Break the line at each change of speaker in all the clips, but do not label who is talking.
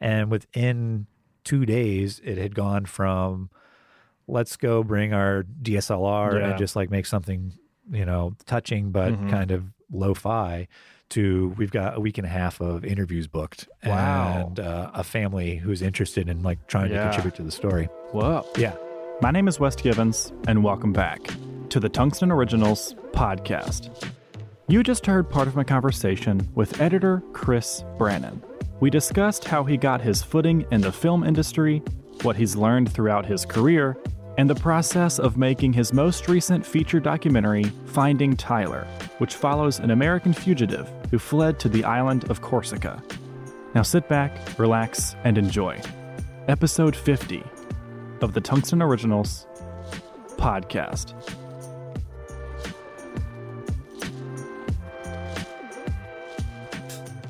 And within two days, it had gone from let's go bring our DSLR
Yeah.
and just like make something, you know, touching but
Mhm.
kind of lo-fi to we've got a week and a half of interviews booked
Wow.
and uh, a family who's interested in like trying
Yeah.
to contribute to the story.
Whoa.
Yeah.
My name is West Givens, and welcome back to the Tungsten Originals podcast. You just heard part of my conversation with editor Chris Brannon. We discussed how he got his footing in the film industry, what he's learned throughout his career, and the process of making his most recent feature documentary, Finding Tyler, which follows an American fugitive who fled to the island of Corsica. Now sit back, relax, and enjoy. Episode 50 of the Tungsten Originals podcast.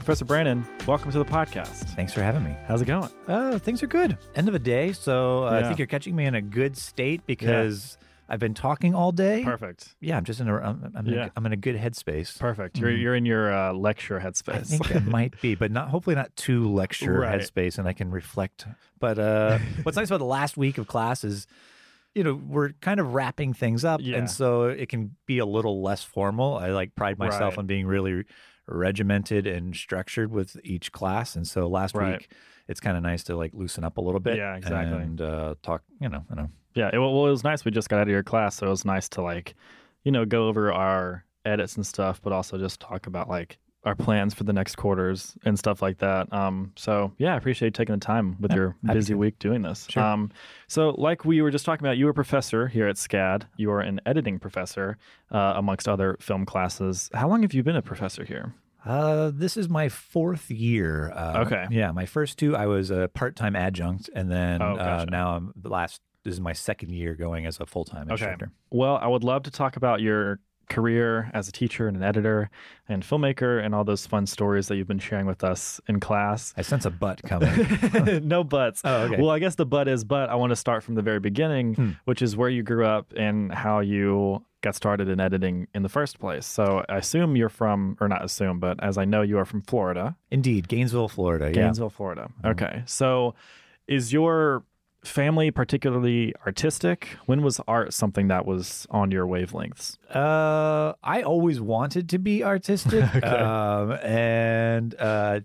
Professor Brannon, welcome to the podcast.
Thanks for having me.
How's it going?
Uh, things are good. End of the day, so uh, I think you're catching me in a good state because I've been talking all day.
Perfect.
Yeah, I'm just in a I'm, I'm, in,
Yeah.
a, I'm in a good headspace.
Perfect. You're you're in your uh, lecture headspace.
I think it might be, but not hopefully not too lecture
Right.
headspace, and I can reflect. But uh, what's nice about the last week of class is, you know, we're kind of wrapping things up,
Yeah.
and so it can be a little less formal. I like pride myself
Right.
on being really regimented and structured with each class, and so last
Right.
week it's kind of nice to like loosen up a little bit.
Yeah, exactly.
and uh, talk. You know, you know.
yeah. It, well, it was nice. We just got out of your class, so it was nice to like, you know, go over our edits and stuff, but also just talk about like our plans for the next quarters and stuff like that. Um, so yeah, I appreciate you taking the time with
Yeah,
your busy
to.
week doing this.
Sure.
Um, so like we were just talking about, you were a professor here at SCAD. You are an editing professor, uh, amongst other film classes. How long have you been a professor here?
Uh, this is my fourth year. Uh,
Okay.
Yeah, my first two, I was a part-time adjunct, and then
Oh,
uh,
gotcha.
now I'm the last. This is my second year going as a full-time instructor.
Well, I would love to talk about your career as a teacher and an editor and filmmaker and all those fun stories that you've been sharing with us in class.
I sense a butt coming.
no buts.
Oh, okay.
Well, I guess the but is but I want to start from the very beginning,
Hmm.
which is where you grew up and how you got started in editing in the first place. So I assume you're from, or not assume, but as I know, you are from Florida,
Indeed, Gainesville, Florida. Yeah.
Gainesville, Florida. Okay. So is your family particularly artistic? When was art something that was on your wavelengths?
Uh, I always wanted to be artistic, um, and uh,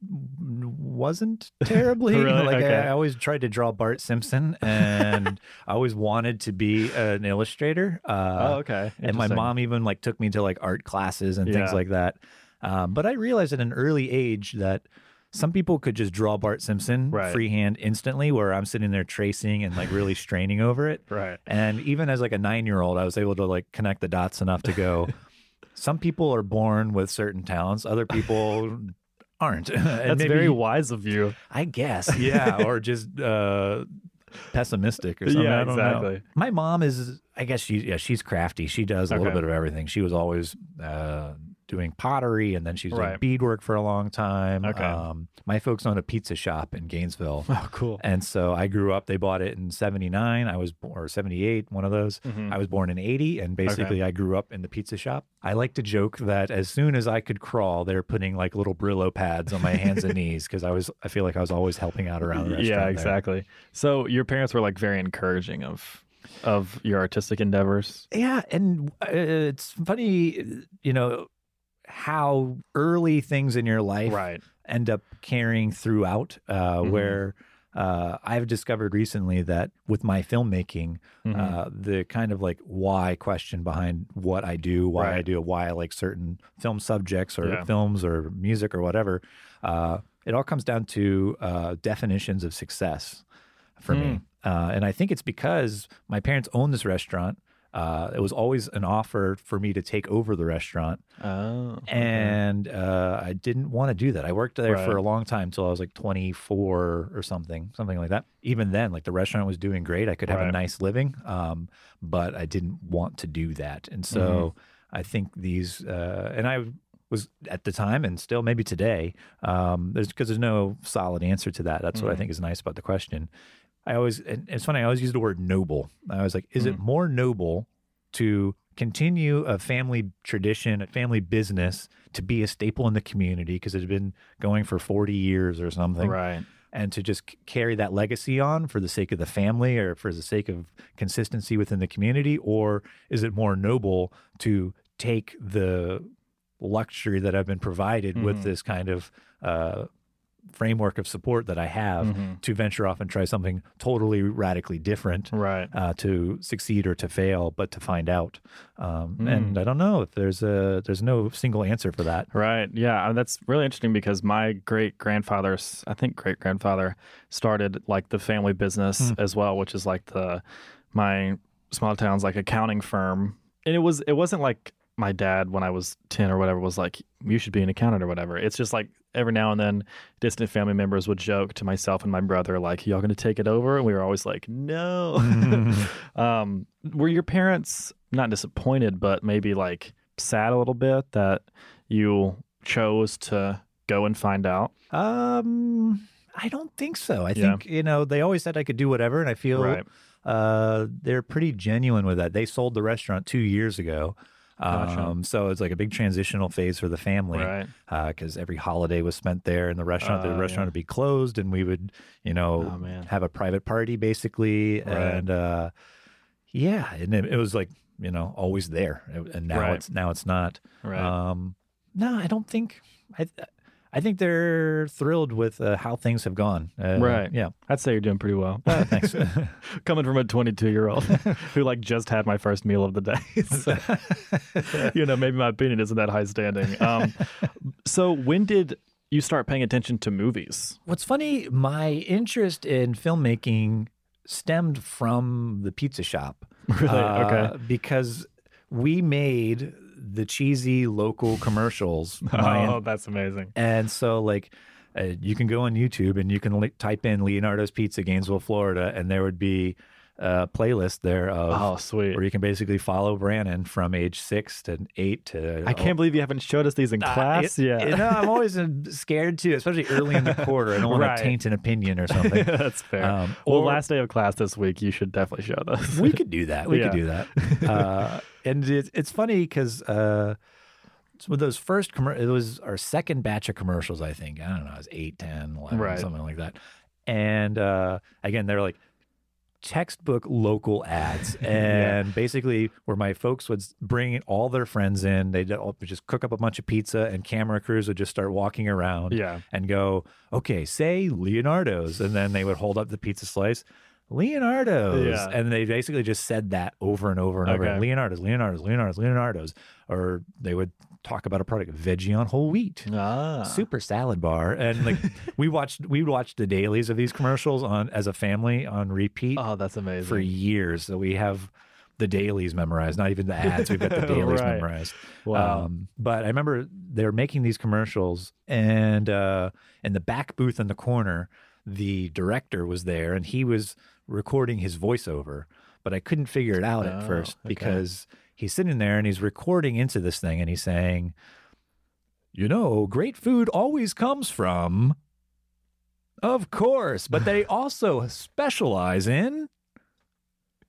wasn't terribly.
Really?
Like
Okay.
I, I always tried to draw Bart Simpson, and I always wanted to be an illustrator. Uh,
oh, okay.
and my mom even like took me to like art classes and things like that. Um, but I realized at an early age that some people could just draw Bart Simpson
Right.
freehand instantly, where I'm sitting there tracing and like really straining over it.
Right.
And even as like a nine year old, I was able to like connect the dots enough to go. some people are born with certain talents, other people aren't.
That's
maybe-
very wise of you.
I guess, yeah, or just uh, pessimistic or something.
Yeah,
don't know.
exactly.
My mom is, I guess she, yeah, she's crafty. She does a little bit of everything. She was always uh, doing pottery, and then she was doing beadwork for a long time.
Okay.
Um, my folks own a pizza shop in Gainesville.
Oh, cool.
And so I grew up. They bought it in '79. I was born, or '78, one of those.
Mhm.
I was born in '80, and basically I grew up in the pizza shop. I like to joke that as soon as I could crawl, they're putting like little Brillo pads on my hands and knees because I was. I feel like I was always helping out around the restaurant.
yeah,
there.
exactly. So your parents were like very encouraging of of your artistic endeavors.
Yeah, and uh, it's funny, you know, how early things in your life
Right.
end up carrying throughout. Uh,
Mhm.
Where uh, I've discovered recently that with my filmmaking,
Mhm.
uh, the kind of like why question behind what I do, why I do it, why I like certain film subjects or
Yeah.
films or music or whatever. Uh, it all comes down to uh, definitions of success for
Hmm.
me. Uh, and I think it's because my parents own this restaurant. Uh, it was always an offer for me to take over the restaurant,
oh. okay.
and uh, I didn't want to do that. I worked there
Right.
for a long time till I was like 24 or something, something like that. Even then, like the restaurant was doing great. I could have
Right.
a nice living, um, but I didn't want to do that. And so
Mm-hmm.
I think these, uh, and I was at the time and still maybe today, um, there's because there's no solid answer to that. That's what I
Mhm.
think is nice about the question. I always, and it's funny, I always use the word noble. I was like, is
Mm.
it more noble to continue a family tradition, a family business to be a staple in the community because it had been going for 40 years or something.
Right.
And to just carry that legacy on for the sake of the family or for the sake of consistency within the community? Or is it more noble to take the luxury that I've been provided with
Mhm.
this kind of uh, framework of support that I have
Mhm.
to venture off and try something totally radically different
Right.
uh, to succeed or to fail, but to find out. Um,
Mm.
And I don't know if there's a there's no single answer for that.
Right. Yeah. and That's really interesting because my great grandfather's, I think great grandfather, started like the family business
Hmm.
as well, which is like the my small town's like accounting firm. And it was it wasn't like my dad when I was ten or whatever was like you should be an accountant or whatever. It's just like every now and then distant family members would joke to myself and my brother like y'all going to take it over and we were always like no. um, were your parents not disappointed, but maybe like sad a little bit that you chose to go and find out?
Um, I don't think so. I
Yeah.
think you know they always said I could do whatever, and I feel
Right.
uh, they're pretty genuine with that. They sold the restaurant two years ago.
Gotcha.
Um, so it's like a big transitional phase for the family
Right.
because every holiday was spent there in the restaurant. the
Uh,
restaurant
yeah.
would be closed, and we would, you know,
Oh,
have a private party basically.
Right.
And uh, yeah, and it, it was like you know always there, and now
Right.
it's now it's not.
Right.
Um, no, I don't think. I I think they're thrilled with uh, how things have gone. Uh,
Right.
Yeah.
I'd say you're doing pretty well.
Uh, thanks.
Coming from a 22 year old who like just had my first meal of the day. So, you know, maybe my opinion isn't that high standing. Um, so when did you start paying attention to movies?
What's funny, my interest in filmmaking stemmed from the pizza shop.
Really?
Uh,
okay.
Because we made the cheesy local commercials. my-
Oh, that's amazing.
And so, like, uh, you can go on YouTube and you can li- type in Leonardo's Pizza, Gainesville, Florida, and there would be a playlist there of
Oh, sweet.
where you can basically follow Brannon from age six to eight to.
I can't believe you haven't showed us these in
Uh,
class
it-
yet.
You know, I'm always uh, scared too, especially early in the quarter. I don't want
Right.
to taint an opinion or something.
That's fair.
Um,
well,
or-
last day of class this week, you should definitely show those.
we could do that. We
Yeah.
could do that. Uh, and it, it's funny because uh, with those first commer- it was our second batch of commercials. I think I don't know, it was 8, 10, 11,
Right.
something like that. And uh, again, they're like textbook local ads, and basically where my folks would bring all their friends in, they'd all just cook up a bunch of pizza, and camera crews would just start walking around
yeah.
and go, okay, say Leonardo's. And then they would hold up the pizza slice, Leonardo's.
Yeah.
And they basically just said that over and over and over. Leonardo's, Leonardo's, Leonardo's, Leonardo's. Or they would talk about a product, veggie on whole wheat.
Ah.
Super salad bar, and like we watched, we watched the dailies of these commercials on as a family on repeat
Oh, that's amazing.
for years. So we have the dailies memorized, not even the ads. We've got the dailies
Right.
memorized.
Wow.
Um, but I remember they were making these commercials, and uh, in the back booth in the corner, the director was there, and he was recording his voiceover. But I couldn't figure it out at
Oh,
first
okay.
because he's sitting there and he's recording into this thing, and he's saying, "You know, great food always comes from." Of course, but they also specialize in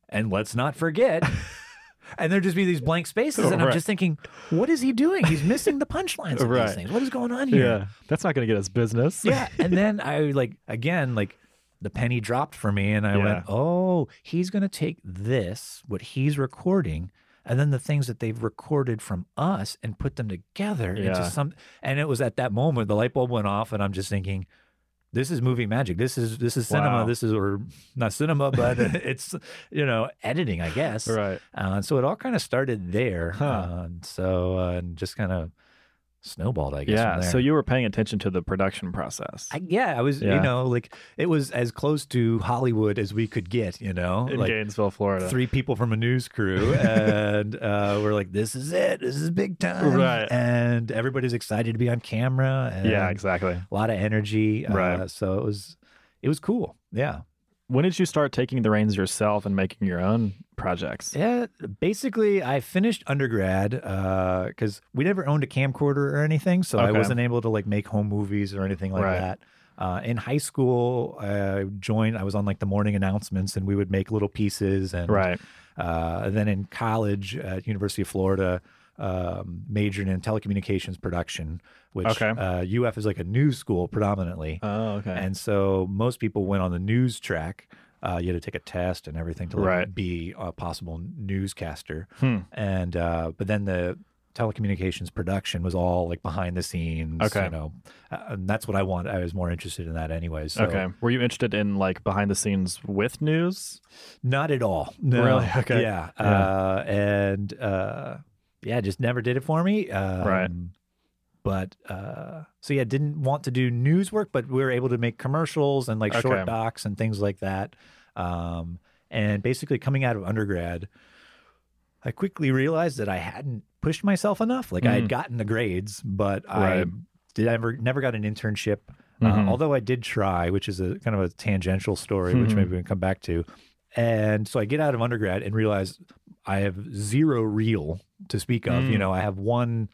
and let's not forget. and there'd just be these blank spaces, and I'm just thinking, what is he doing? He's missing the punchlines of
Right.
these things. What is going on here?
yeah. That's not going to get us business.
Yeah. And then I like again, like the penny dropped for me, and I
Yeah.
went, oh, he's going to take this, what he's recording. And then the things that they've recorded from us and put them together
Yeah.
into some. And it was at that moment the light bulb went off, and I'm just thinking, this is movie magic. This is this is cinema.
Wow.
This is or not cinema, but it's you know editing, I guess.
Right.
Uh, so it all kind of started there.
Huh.
Uh, and so uh, and just kind of snowballed, I guess.
Yeah.
from there.
So you were paying attention to the production process.
I, yeah, I was.
Yeah.
You know, like it was as close to Hollywood as we could get. You know,
in
like
Gainesville, Florida.
three people from a news crew, and uh, we're like, "This is it. This is big time."
Right.
And everybody's excited to be on camera. And
yeah, exactly.
A lot of energy. Uh,
Right.
So it was, it was cool. Yeah.
When did you start taking the reins yourself and making your own projects?
Yeah, basically, I finished undergrad because we never owned a camcorder or anything, so I wasn't able to like make home movies or anything like
Right.
that. Uh, in high school, I joined. I was on like the morning announcements, and we would make little pieces. And
Right.
uh, and then in college at University of Florida, um, majored in telecommunications production, which
Okay.
uh, UF is like a news school predominantly.
Oh, okay.
And so most people went on the news track. Uh, you had to take a test and everything to like,
Right.
be a possible newscaster.
Hmm.
And uh, but then the telecommunications production was all like behind the scenes.
Okay.
You know, uh, and that's what I want. I was more interested in that anyway. So
okay. Were you interested in like behind the scenes with news?
Not at all. No.
Really? Okay.
Yeah.
Yeah.
Uh, and uh, yeah, just never did it for me. Um,
Right.
But uh, so yeah, didn't want to do news work, but we were able to make commercials and like
Okay.
short docs and things like that. Um, and basically, coming out of undergrad, I quickly realized that I hadn't pushed myself enough. Like I had
Mm.
gotten the grades, but I
Right.
did never never got an internship.
Mhm.
Uh, although I did try, which is a kind of a tangential story, which
Mhm.
maybe we can come back to. And so I get out of undergrad and realize I have zero reel to speak of.
Mm.
You know, I have one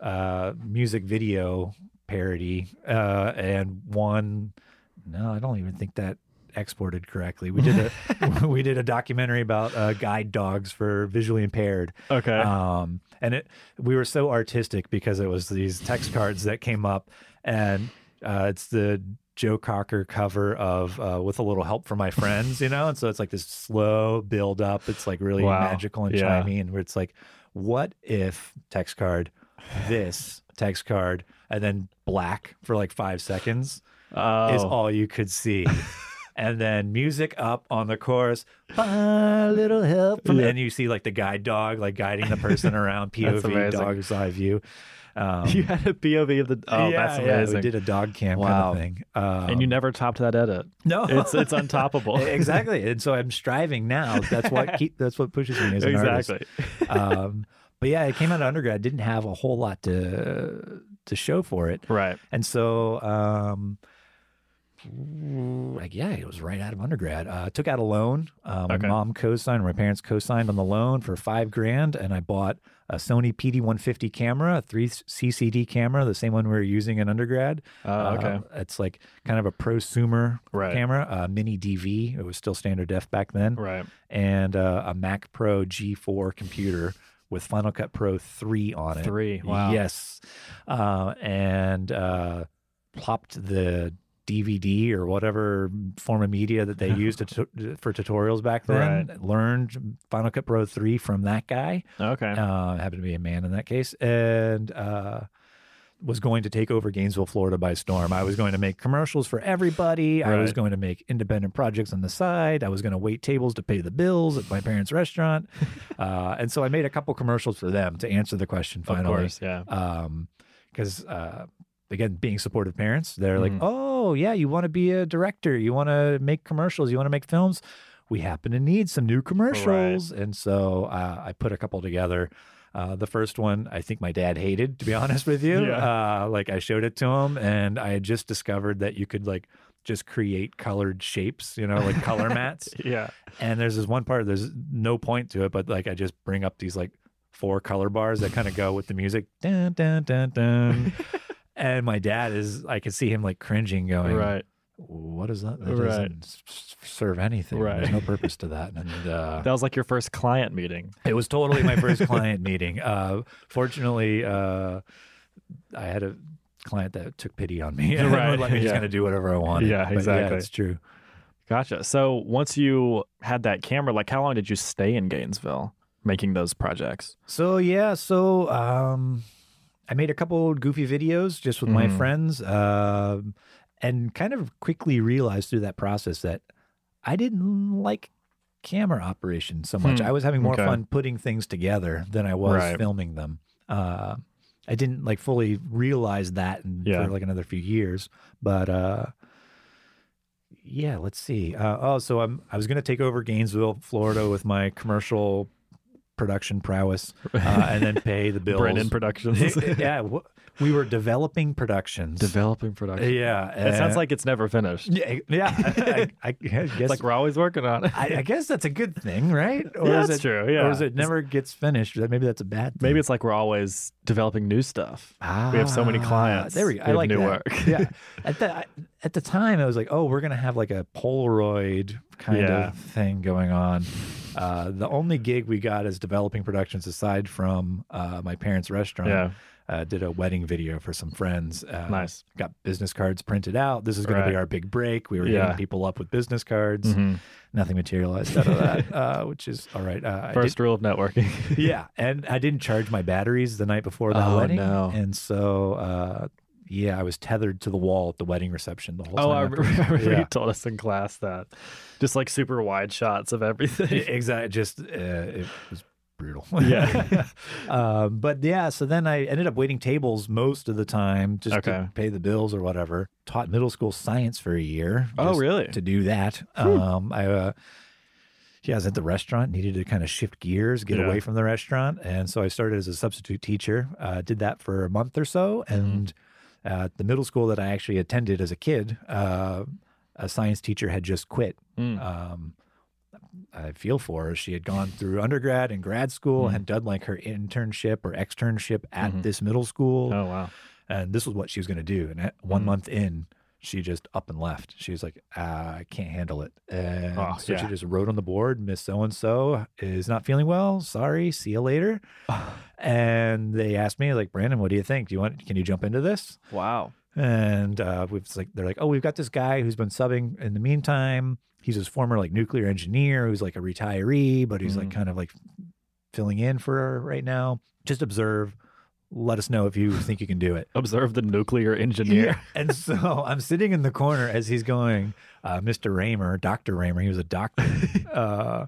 uh, music video parody uh, and one. No, I don't even think that exported correctly. We did a we did a documentary about uh, guide dogs for visually impaired.
Okay.
Um, and it we were so artistic because it was these text cards that came up, and uh, it's the Joe Cocker cover of uh, "With a Little Help from My Friends," you know, and so it's like this slow build up. It's like really
Wow.
magical and
Yeah.
chimey, and where it's like, what if text card, this text card, and then black for like five seconds
oh.
is all you could see. and then music up on the chorus, a little help from,
Yeah.
and you see like the guide dog, like guiding the person around POV, dog's eye view. Um,
you had a POV of the. Oh,
yeah,
that's
yeah, we did a dog cam
Wow.
kind of thing. Um,
and you never topped that edit.
no,
It's it's untoppable.
exactly. And so I'm striving now. That's what keep. That's what pushes me as an artist.
exactly.
Um, but yeah, I came out of undergrad, didn't have a whole lot to to show for it.
right.
And so, um, like, yeah, it was right out of undergrad. Uh, I took out a loan. Uh, my
Okay.
mom co-signed, my parents co-signed on the loan for five grand, and I bought a Sony PD150 camera, a three CCD camera, the same one we were using in undergrad.
Oh, okay.
Uh, it's like kind of a prosumer
Right.
camera, a mini DV. It was still standard def back then,
Right.
and uh, a Mac Pro G4 computer with Final Cut Pro 3 on it.
Three. Wow.
Yes. Uh, and uh, plopped the DVD or whatever form of media that they used to for tutorials back then.
Right.
Learned Final Cut Pro 3 from that guy.
Okay.
Uh, happened to be a man in that case. And uh, was going to take over Gainesville, Florida by storm. I was going to make commercials for everybody. I was going to make independent projects on the side. I was going to wait tables to pay the bills at my parents' restaurant. uh, and so I made a couple commercials for them to answer the question
of
finally.
course. Yeah.
Um, because uh, again, being supportive parents, they're like,
Mhm.
"Oh yeah, you want to be a director, you want to make commercials, you want to make films. We happen to need some new commercials." And so uh, I put a couple together. Uh, the first one, I think my dad hated, to be honest with you.
Yeah.
Uh, like I showed it to him, and I had just discovered that you could like just create colored shapes, you know, like color mats.
Yeah.
And there's this one part, there's no point to it, but like I just bring up these like four color bars that kind of go with the music. Dun, dun, dun, dun. and my dad is, I could see him like cringing, going,
Right.
What is that? That
Right.
doesn't serve anything.
Right.
There's no purpose to that. And uh,
That was like your first client meeting.
it was totally my first client meeting. Uh, fortunately, uh, I had a client that took pity on me and
Right.
would let me just kind of do whatever I wanted.
Yeah,
But
exactly.
Yeah, it's true.
Gotcha. So once you had that camera, like how long did you stay in Gainesville making those projects?
So yeah, so um, I made a couple goofy videos just with my
Mhm.
friends, um, and kind of quickly realized through that process that I didn't like camera operation so much.
Hmm,
I was having more
okay.
fun putting things together than I was
Right.
filming them. Uh, I didn't like fully realize that in,
Yeah.
for like another few years, but uh, yeah, let's see. Uh, oh, so I'm I was going to take over Gainesville, Florida, with my commercial production prowess, uh, and then pay the bills.
Brennan Productions.
yeah, wh- we were developing productions.
Developing production.
yeah,
It sounds like it's never finished.
yeah, yeah. I, I, I guess
It's like we're always working on it.
I, I guess that's a good thing, right? Or
Yeah,
is
that's
it,
true, yeah.
Or is it never gets finished? Maybe that's a bad thing.
Maybe it's like we're always developing new stuff. Ah, we have so many
Ah,
clients.
There we go.
We
I like
new
that.
work.
yeah. At the at the time, I was like, oh, we're gonna have like a Polaroid kind
Yeah.
of thing going on. Uh, the only gig we got as developing productions, aside from uh, my parents' restaurant,
Yeah.
Uh, did a wedding video for some friends. Uh,
Nice.
Got business cards printed out. This is going to be our big break. We were
Yeah.
hitting people up with business cards.
Mhm.
Nothing materialized out of that, uh, which is all right. Uh, I did-
First rule of networking.
yeah, and I didn't charge my batteries the night before the
Oh,
wedding,
no.
and so uh, yeah, I was tethered to the wall at the wedding reception the whole time.
oh, I remember, I remember
Yeah.
you told us in class that. Just like super wide shots of everything.
exactly. Just uh, it was brutal.
Yeah.
um, but yeah, so then I ended up waiting tables most of the time just
Okay.
to pay the bills or whatever. Taught middle school science for a year.
Oh, really?
To do that, um, I. Uh, yeah, I was at the restaurant, needed to kind of shift gears, get
Yeah.
away from the restaurant. And so I started as a substitute teacher. Uh, did that for a month or so.
Mm-hmm.
And uh, the middle school that I actually attended as a kid, uh, a science teacher had just quit.
Mm.
Um, I feel for her. She had gone through undergrad and grad school,
Mm.
had done like her internship or externship at this middle school.
Oh, wow.
And this was what she was going to do. And one
Mm.
month in, she just up and left. She was like, ah, I can't handle it. And
Oh,
so she just wrote on the board, Miss So and so is not feeling well. Sorry. See you later. and they asked me, like, Brannon, what do you think? Do you want, can you jump into this?
Wow.
And uh, we've like they're like, oh, we've got this guy who's been subbing in the meantime. He's his former like nuclear engineer who's like a retiree, but he's like kind of like filling in for right now. Just observe. Let us know if you think you can do it.
Observe the nuclear engineer.
and so I'm sitting in the corner as he's going, uh, Mr. Raymer, Dr. Raymer. He was a doctor. uh,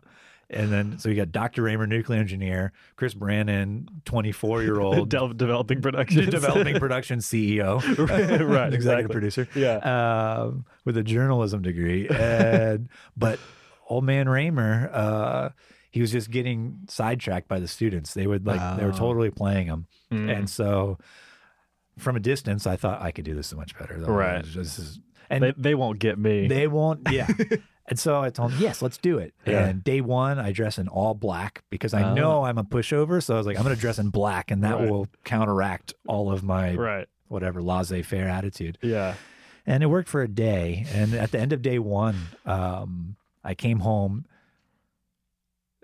and then, so you got Dr. Raymer, nuclear engineer, Chris Brannon, 24 year old
De- developing production.
developing production CEO,
Right,
executive
exactly.
producer,
Yeah.
um, with a journalism degree. And but old man Raymer, uh, he was just getting sidetracked by the students. They would like they were
Oh.
totally playing him,
Mm.
and so from a distance, I thought I could do this so much better. Though.
Right.
This is, and
They, they won't get me.
they won't. Yeah. And so I told him, yes, let's do it.
Yeah.
And day one, I dress in all black because I
Oh.
know I'm a pushover. So I was like, I'm going to dress in black and that
Right.
will counteract all of my
right.
whatever laissez faire attitude.
Yeah.
And it worked for a day. And at the end of day one, um, I came home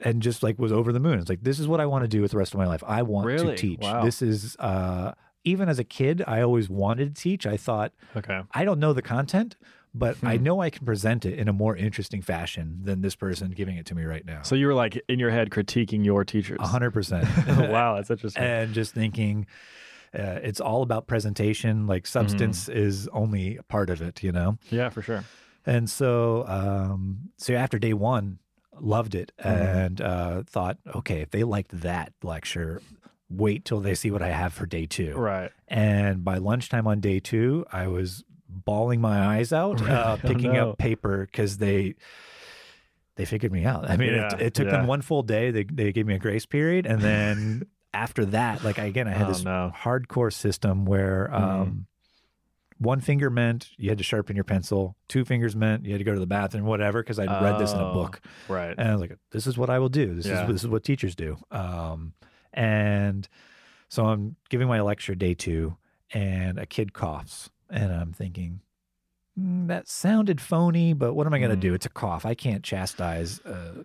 and just like was over the moon. It's like, this is what I want to do with the rest of my life. I want
Really?
to teach.
Wow.
This is, uh, even as a kid, I always wanted to teach. I thought,
Okay.
I don't know the content, but I
Hmm.
know I can present it in a more interesting fashion than this person giving it to me right now.
So you were like in your head critiquing your teachers.
A hundred percent.
wow, that's interesting.
and just thinking uh, it's all about presentation. Like substance
Mm-hmm.
is only a part of it, you know.
yeah, for sure.
And so, um, so after day one, loved it
Mm-hmm.
and uh, thought, okay, if they liked that lecture, wait till they see what I have for day two.
Right.
And by lunchtime on day two, I was bawling my eyes out, uh,
Oh,
picking
no.
up paper because they they figured me out. I mean,
Yeah,
it, it took
yeah.
them one full day. They they gave me a grace period, and then after that, like again, I had
Oh,
this
no.
hardcore system where. Um, One finger meant you had to sharpen your pencil. Two fingers meant you had to go to the bathroom, whatever, because I'd read this in a
Oh,
book.
Right.
And I was like, this is what I will do. This
Yeah.
is this is what teachers do. Um, and so I'm giving my lecture day two, and a kid coughs, and I'm thinking, "Hmm, that sounded phony, but what am I going to
Mm.
do? It's a cough. I can't chastise a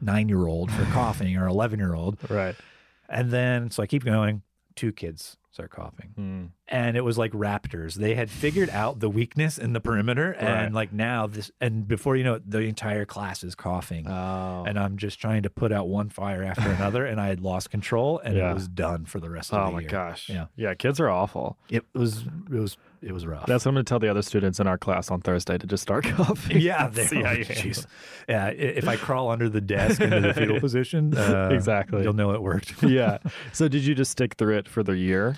nine year old for coughing or eleven year old.
right.
And then so I keep going. Two kids start coughing
Mm.
and it was like raptors they had figured out the weakness in the perimeter
Right.
and like now this and before you know it the entire class is coughing
Oh.
and i'm just trying to put out one fire after another and i had lost control and
Yeah.
it was done for the rest of the year.
oh my gosh.
Yeah.
Yeah. Kids are awful.
it was it was it was rough
That's what I'm going to tell the other students in our class on Thursday to just start coughing.
yeah,
see how you handle
jeez. yeah. If I crawl under the desk into the fetal position, uh,
Exactly.
you'll know it worked.
yeah. So did you just stick through it for the year?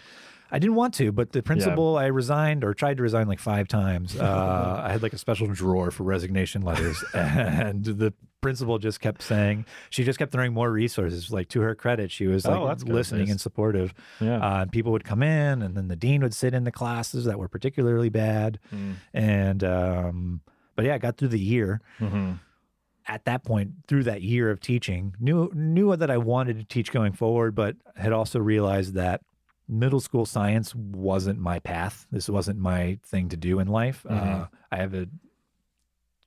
I didn't want to, but the principal, I resigned or tried to resign like five times. Uh, I had like a special drawer for resignation letters, and the principal just kept saying she just kept throwing more resources. Like to her credit, she was
Oh,
like
that's
listening
Nice.
and supportive.
Yeah.
Uh, and people would come in, and then the dean would sit in the classes that were particularly bad.
Mm.
And um, but yeah, I got through the year.
hmm
At that point, through that year of teaching, knew knew that I wanted to teach going forward, but had also realized that middle school science wasn't my path. This wasn't my thing to do in life. Uh,
Mhm.
I have a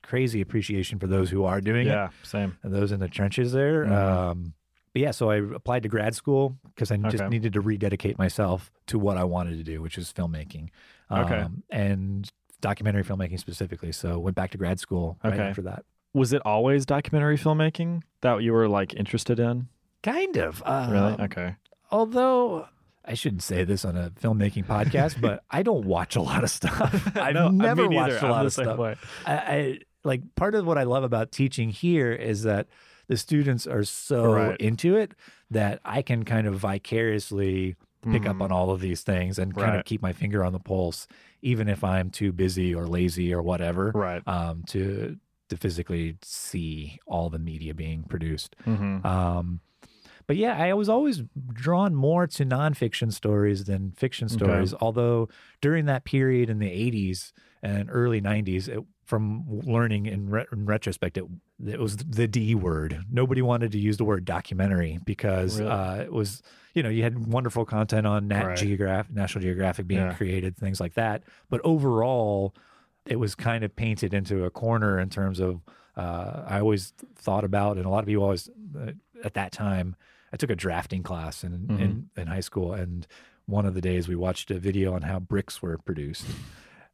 crazy appreciation for those who are doing it
Yeah. Same.
and those in the trenches there.
Mhm.
Um, but yeah, so I applied to grad school because I just needed to rededicate myself to what I wanted to do, which is filmmaking.
Okay.
Um, and documentary filmmaking specifically. So went back to grad school right
Okay.
after that.
Was it always documentary filmmaking that you were like interested in?
Kind of. Uh,
Really? Okay.
Although I shouldn't say this on a filmmaking podcast, but I don't watch a lot of stuff. I've
No,
never
neither.
watched a
I'm
lot of stuff. I, I like part of what I love about teaching here is that the students are so
Right.
into it that I can kind of vicariously pick up
Mhm.
on all of these things and kind of keep my finger on the pulse, even if I'm too busy or lazy or whatever,
Right.
um, to to physically see all the media being produced.
hmm
Um, but yeah, I was always drawn more to nonfiction stories than fiction
Okay.
stories. Although during that period in the 80s and early 90s, it, from learning in, re- in retrospect, it, it was the D word. Nobody wanted to use the word documentary because
Really?
uh, it was, you know, you had wonderful content on Nat
Right.
Geographic, National Geographic being
Yeah.
created, things like that. But overall, it was kind of painted into a corner in terms of uh, I always thought about, and a lot of people always uh, at that time. I took a drafting class in,
Mm-hmm.
in in high school, and one of the days we watched a video on how bricks were produced,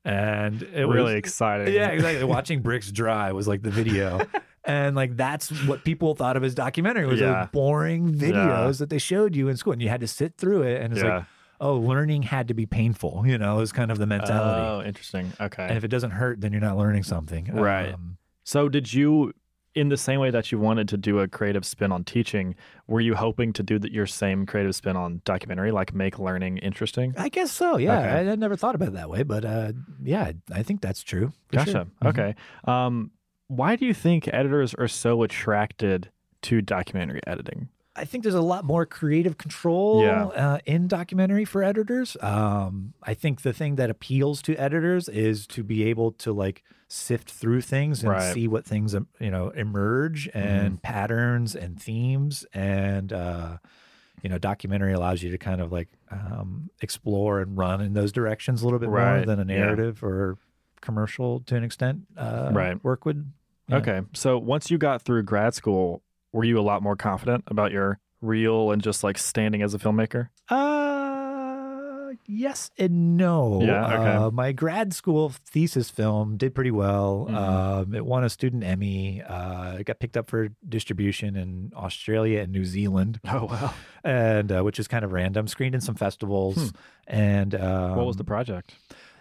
and it was
really
was
exciting.
yeah, exactly. Watching bricks dry was like the video. And like that's what people thought of as documentary was
Yeah.
those boring videos that they showed you in school, and you had to sit through it. And it's
Yeah.
like, oh, learning had to be painful. You know, is kind of the mentality.
Oh, interesting. Okay.
And if it doesn't hurt, then you're not learning something.
Right.
Um,
So, did you, in the same way that you wanted to do a creative spin on teaching, were you hoping to do the, your same creative spin on documentary, like make learning interesting?
I guess so. Yeah,
Okay.
I, I never thought about it that way, but uh, yeah, I think that's true.
Gotcha.
sure. Mhm.
Okay. Um, why do you think editors are so attracted to documentary editing?
I think there's a lot more creative control
Yeah.
uh, in documentary for editors. Um, I think the thing that appeals to editors is to be able to like sift through things and
Right.
See what things um, you know emerge and patterns and themes and uh, you know documentary allows you to kind of like um, explore and run in those directions a little bit more than a
Yeah.
narrative or commercial to an extent uh,
Right.
work would. Yeah.
Okay. So, once you got through grad school, were you a lot more confident about your reel and just like standing as a filmmaker?
Uh, yes and no.
Yeah, okay.
Uh, my grad school thesis film did pretty well.
Mhm.
Um, it won a student Emmy. Uh, it got picked up for distribution in Australia and New Zealand,
Oh, wow.
and uh, which is kind of random. Screened in some festivals, and um,
Hmm. what was the project?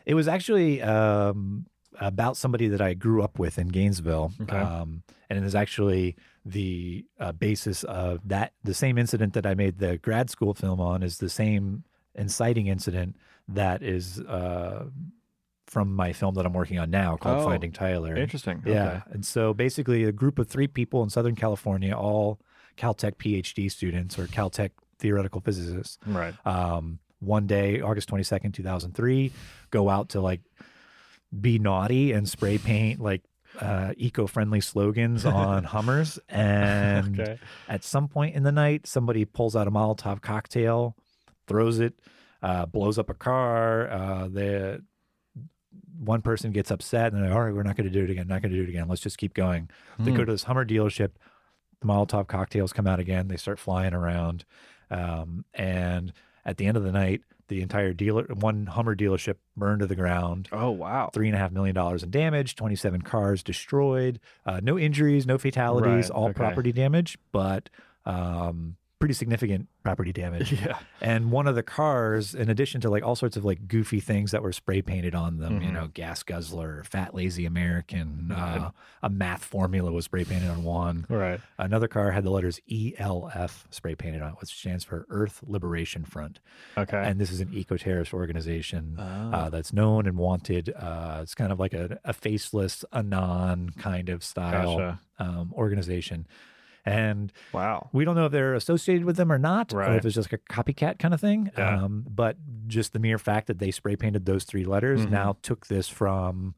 it was actually um, about somebody that I grew up with in Gainesville.
Okay.
Um, and it is actually the uh, basis of that. The same incident that I made the grad school film on is the same inciting incident that is uh, from my film that I'm working on now called
Oh,
Finding Tyler.
Interesting.
Yeah.
Okay.
And so basically, a group of three people in Southern California, all Caltech PhD students or Caltech theoretical physicists,
Right.
um, one day, August 22nd, 2003, go out to like be naughty and spray paint like uh, eco friendly slogans on Hummers. And
Okay.
at some point in the night, somebody pulls out a Molotov cocktail, throws it, uh, blows up a car. Uh, the one person gets upset and they're like, all right, we're not going to do it again. Not going to do it again. Let's just keep going. They
Hmm.
go to this Hummer dealership. The Molotov cocktails come out again. They start flying around. Um, and at the end of the night, the entire dealer, one Hummer dealership burned to the ground.
Oh, wow.
Three and a half million dollars in damage, 27 cars destroyed, uh, no injuries, no fatalities,
Right,
all
okay.
property damage, but um, pretty significant property damage.
Yeah.
And one of the cars, in addition to like all sorts of like goofy things that were spray painted on them, you
Mhm.
know, gas guzzler, fat lazy American,
Right.
uh, a math formula was spray painted on one.
Right.
Another car had the letters ELF spray painted on it, which stands for Earth Liberation Front.
Okay.
And this is an eco terrorist organization
Ah.
uh, that's known and wanted. Uh, it's kind of like a, a faceless, anon kind of style
Gotcha.
um, organization. And
wow.
we don't know if they're associated with them or not, or
Right.
if it's just like a copycat kind of thing.
Yeah.
Um, but just the mere fact that they spray painted those three letters
Mhm.
now took this from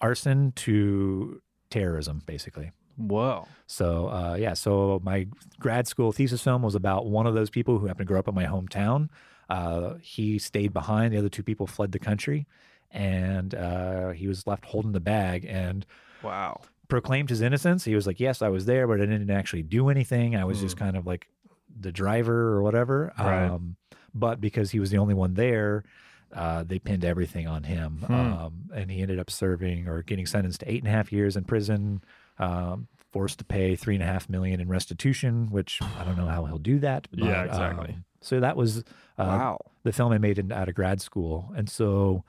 arson to terrorism, basically.
Whoa.
So uh, yeah, so my grad school thesis film was about one of those people who happened to grow up in my hometown. Uh, he stayed behind; the other two people fled the country, and uh, he was left holding the bag and
Wow.
Proclaimed his innocence. He was like, "Yes, I was there, but I didn't actually do anything. I was just kind of like the driver or whatever."
Right.
Um, but because he was the only one there. Uh, they pinned everything on him,
Hmm.
um, and he ended up serving or getting sentenced to eight and a half years in prison, um, forced to pay three and a half million in restitution, which I don't know how he'll do that. But,
Yeah, exactly.
um, so that was uh, the film I made in, out of grad school, and so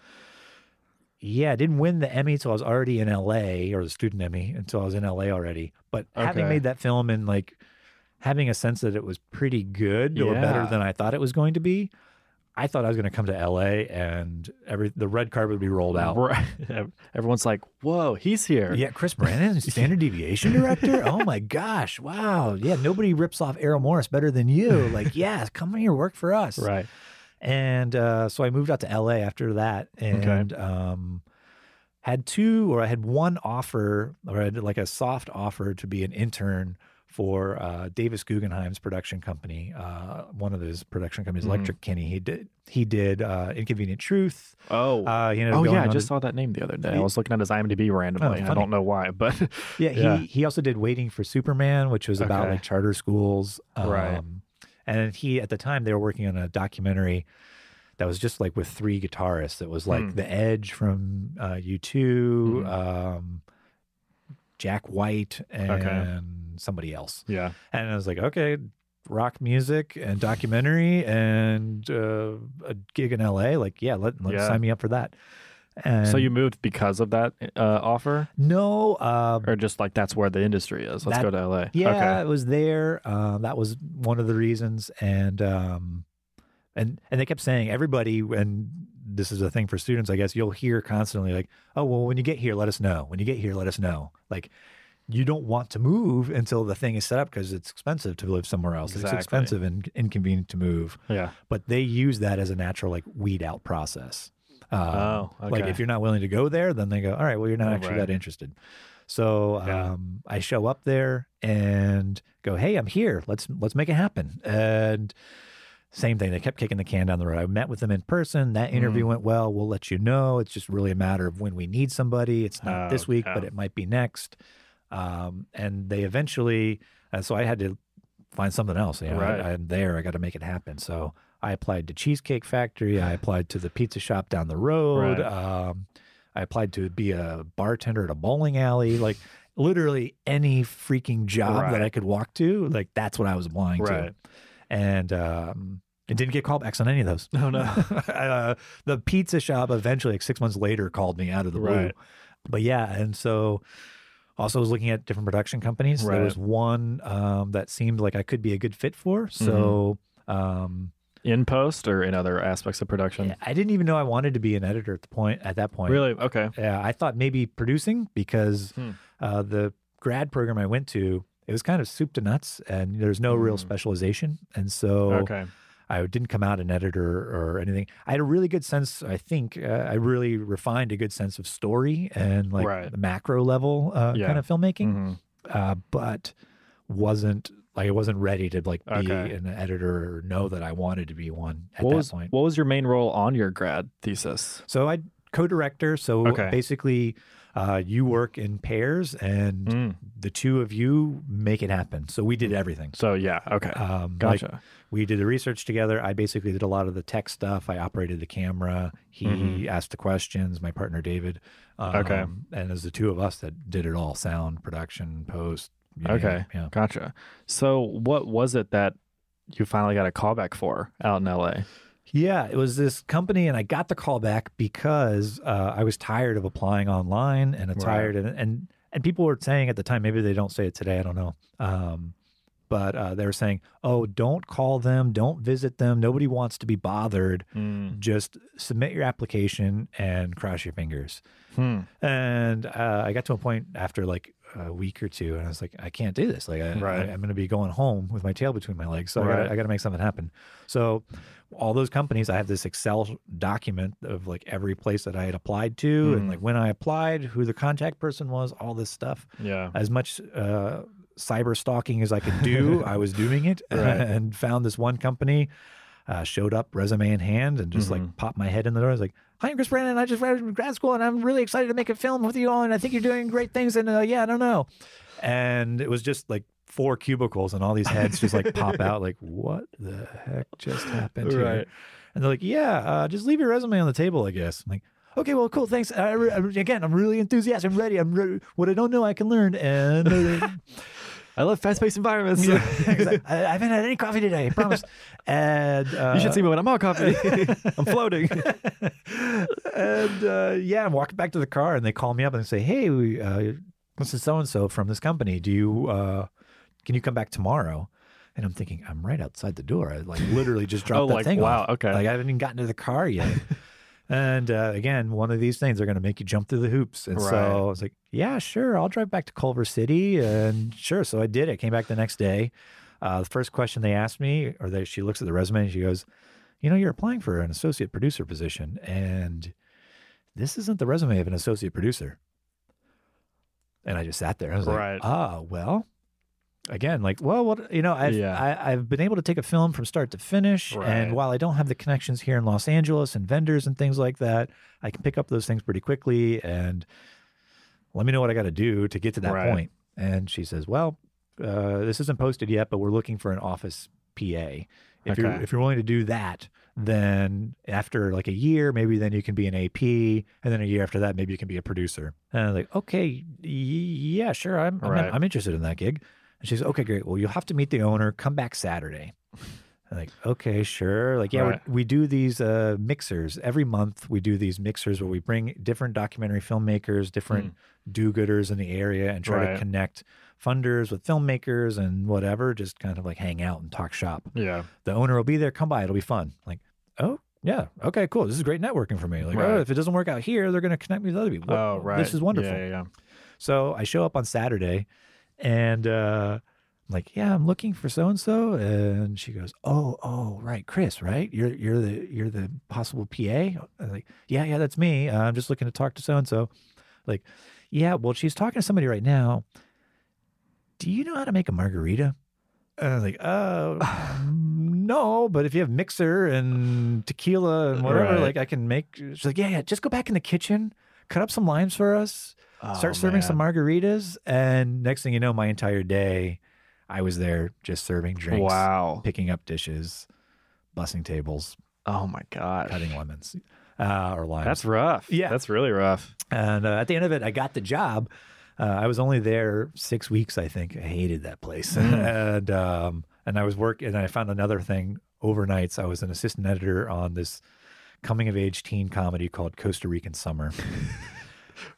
yeah, I didn't win the Emmy until I was already in LA, or the student Emmy until I was in LA already. But having made that film and like having a sense that it was pretty good or better than I thought it was going to be, I thought I was going to come to LA and every the red carpet would be rolled out.
Right. Everyone's like, "Whoa, he's here."
Yeah, Chris Brannon, standard deviation director. Oh my gosh, wow! Yeah, nobody rips off Errol Morris better than you. Like, yeah, come here, work for us.
Right.
And uh, so I moved out to LA after that, and um, had two, or I had one offer, or I had like a soft offer to be an intern for uh, Davis Guggenheim's production company, uh, one of his production companies,
Mhm.
Electric Kinney. He did he did uh, Inconvenient Truth.
Oh.
Uh, he
oh yeah, I just
to-
saw that name the other day. I was looking at his IMDb randomly. I don't know why, but
Yeah,
Yeah.
he he also did Waiting for Superman, which was about
Okay.
like charter schools. Um,
Right.
And he at the time they were working on a documentary that was just like with three guitarists. It was like
Hmm.
The Edge from uh, U2,
Mhm.
um, Jack White, and somebody else.
yeah.
And I was like, okay, rock music and documentary and uh, a gig in LA. Like, yeah, let, let
Yeah.
sign me up for that. And
so you moved because of that uh, offer,
no, uh,
or just like that's where the industry is? Let's
That-
go to LA.
Yeah,
Okay.
it was there. Uh, that was one of the reasons, and um, and and they kept saying everybody, and this is a thing for students, I guess. You'll hear constantly like, "Oh, well, when you get here, let us know. When you get here, let us know." Like, you don't want to move until the thing is set up because it's expensive to live somewhere else.
Exactly.
It's expensive and inconvenient to move.
Yeah.
But they use that as a natural like weed out process. Um,
Oh,
Like if you're not willing to go there, then they go, all right, well, you're not
Oh,
actually
right.
that interested. So
Yeah.
um, I show up there and go, hey, I'm here. Let's let's make it happen. And same thing. They kept kicking the can down the road. I met with them in person. That interview
Mm.
went well. We'll let you know. It's just really a matter of when we need somebody. It's not
Oh,
this week,
yeah.
but it might be next. Um, and they eventually, and so I had to find something else. You know,
Right.
I, am there. I got to make it happen. So I applied to Cheesecake Factory. I applied to the pizza shop down the road.
Right.
Um, I applied to be a bartender at a bowling alley. Like literally any freaking job
Right.
that I could walk to. Like that's what I was applying
Right.
to. And um, it didn't get callbacks on any of those.
Oh, no.
uh, the pizza shop eventually, like six months later, called me out of the blue.
Right.
But yeah, and so also was looking at different production companies. There was one um, that seemed like I could be a good fit for. So
Mm-hmm.
um,
In post or in other aspects of production?
I didn't even know I wanted to be an editor at the point. At that point,
Really? Okay.
yeah, I thought maybe producing because
Hmm.
uh, the grad program I went to, it was kind of soup to nuts, and there's no real
Mm.
specialization, and so
Okay.
I didn't come out an editor or anything. I had a really good sense. I think uh, I really refined a good sense of story and like
Right.
the macro level uh,
Yeah.
kind of filmmaking,
Mhm.
uh, but wasn't like I wasn't ready to like be
Okay.
an editor or know that I wanted to be one at
What
that
was
point.
what was your main role on your grad thesis?
So I co-director. So
Okay.
basically, uh, you work in pairs, and
Mm.
the two of you make it happen. So we did everything.
So yeah. Okay.
Um, like,
gotcha.
we did the research together. I basically did a lot of the tech stuff. I operated the camera. He
Mhm.
asked the questions. My partner David. Um,
Okay.
And it was the two of us that did it all: sound, production, post.
Okay.
Yeah.
Gotcha. So what was it that you finally got a callback for out in LA.
Yeah, it was this company, and I got the callback because uh, I was tired of applying online and
Right.
tired, and, and and people were saying at the time, maybe they don't say it today, I don't know. Um, but uh, they were saying, "Oh, don't call them, don't visit them. Nobody wants to be bothered. Just submit your application and cross your fingers."
Hmm.
And uh, I got to a point after like a week or two, and I was like, I can't do this. Like, I,
Right.
I, am going to be going home with my tail between my legs, so I
Right.
got I got to make something happen. So, all those companies, I have this Excel document of like every place that I had applied to,
Hmm.
and like when I applied, who the contact person was, all this stuff.
Yeah.
As much uh, cyber stalking as I could do, I was doing it,
Right.
and found this one company. Uh, showed up, resume in hand, and just
Mm-hmm.
like popped my head in the door. I was like, "Hi, I'm Chris Brannon. I just graduated from grad school, and I'm really excited to make a film with you all. And I think you're doing great things. And uh, yeah, I don't know." And it was just like four cubicles, and all these heads just like pop out. Like, what the heck just happened here?
Right.
And they're like, "Yeah, uh, just leave your resume on the table, I guess." I'm like. Okay, well, cool. Thanks. I, I again, I'm really enthusiastic. I'm ready. I'm re- what I don't know, I can learn. And
I love fast paced environments.
yeah, I, I haven't had any coffee today. I promise. And uh,
You should see me when I'm on coffee. I'm floating.
and uh, yeah, I'm walking back to the car, and they call me up and they say, "Hey, we, uh, this is so and so from this company. Do you uh, can you come back tomorrow?" And I'm thinking, I'm right outside the door. I like literally just dropped
Oh,
that
like,
thing.
wow,
off.
okay.
Like I haven't even gotten to the car yet. And uh, again, one of these things are going to make you jump through the hoops. And
Right.
so I was like, yeah, sure, I'll drive back to Culver City, and sure. So I did. I came back the next day. Uh, the first question they asked me, or they, she looks at the resume and she goes, "You know, you're applying for an associate producer position, and this isn't the resume of an associate producer." And I just sat there. I was
Right.
like, "Ah, well." Again, like, well, what you know, I've
Yeah.
I, I've been able to take a film from start to finish,
Right.
and while I don't have the connections here in Los Angeles and vendors and things like that, I can pick up those things pretty quickly. And let me know what I got to do to get to that
Right.
point. And she says, "Well, uh, this isn't posted yet, but we're looking for an office PA. If you're if you're willing to do that, then after like a year, maybe then you can be an AP, and then a year after that, maybe you can be a producer." And I'm like, "Okay, yeah, sure, I'm I'm,
Right.
I'm interested in that gig." And she's okay, great. Well, you'll have to meet the owner. Come back Saturday. I'm like, okay, sure. Like, yeah,
Right.
we do these uh, mixers every month. We do these mixers where we bring different documentary filmmakers, different do-gooders in the area, and try.
Right.
to connect funders with filmmakers and whatever. Just kind of like hang out and talk shop.
yeah.
The owner will be there. Come by. It'll be fun. Like, oh yeah, okay, cool. This is great networking for me. Like,
Right.
oh, if it doesn't work out here, they're going to connect me with other people.
Oh, right.
This is wonderful.
Yeah, yeah, yeah.
So I show up on Saturday and uh I'm like, yeah, I'm looking for so and so. And she goes, Oh, oh, right, Chris, right? You're you're the you're the possible PA? I'm like, yeah, yeah, that's me. Uh, I'm just looking to talk to so and so. Like, yeah, well, she's talking to somebody right now. Do you know how to make a margarita? And I was like, oh, no, but if you have mixer and tequila and whatever,
Right.
like I can make. She's like, yeah, yeah, just go back in the kitchen, cut up some limes for us, start
Oh,
serving some margaritas. And next thing you know, my entire day, I was there just serving drinks,
Wow.
picking up dishes, bussing tables,
Oh my god.
cutting lemons uh, or limes.
That's rough.
Yeah.
That's really rough.
And uh, at the end of it, I got the job. Uh, I was only there six weeks, I think. I hated that place, and um, and I was working. And I found another thing overnights. I was an assistant editor on this coming of age teen comedy called Costa Rican Summer,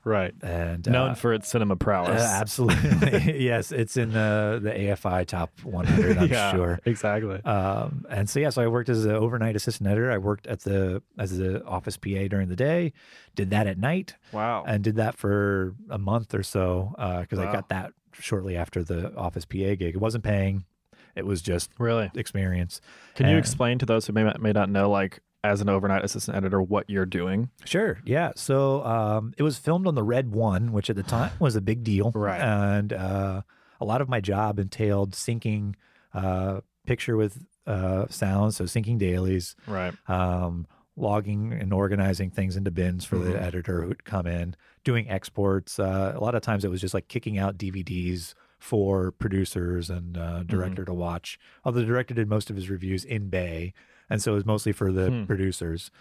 Right.
and
Known
uh,
for its cinema prowess.
uh, absolutely yes, it's in the the AFI top 100. I'm
yeah,
sure.
Exactly.
Um, and so yeah, so I worked as an overnight assistant editor. I worked at the as the office PA during the day, did that at night,
wow.
and did that for a month or so because I
Wow.
got that shortly after the office PA gig. It wasn't paying; it was just
really?
experience.
Can you explain to those who may may not know, like, as an overnight assistant editor, what you're doing?
Sure, yeah. So um, it was filmed on the Red One, which at the time was a big deal,
Right.
And uh, a lot of my job entailed syncing uh, picture with uh, sound, so syncing dailies,
Right.
um, logging and organizing things into bins for the editor who'd come in, doing exports. Uh, a lot of times it was just like kicking out DVDs for producers and uh, director to watch. Although the director did most of his reviews in Bay, and so it was mostly for the
Hmm.
producers.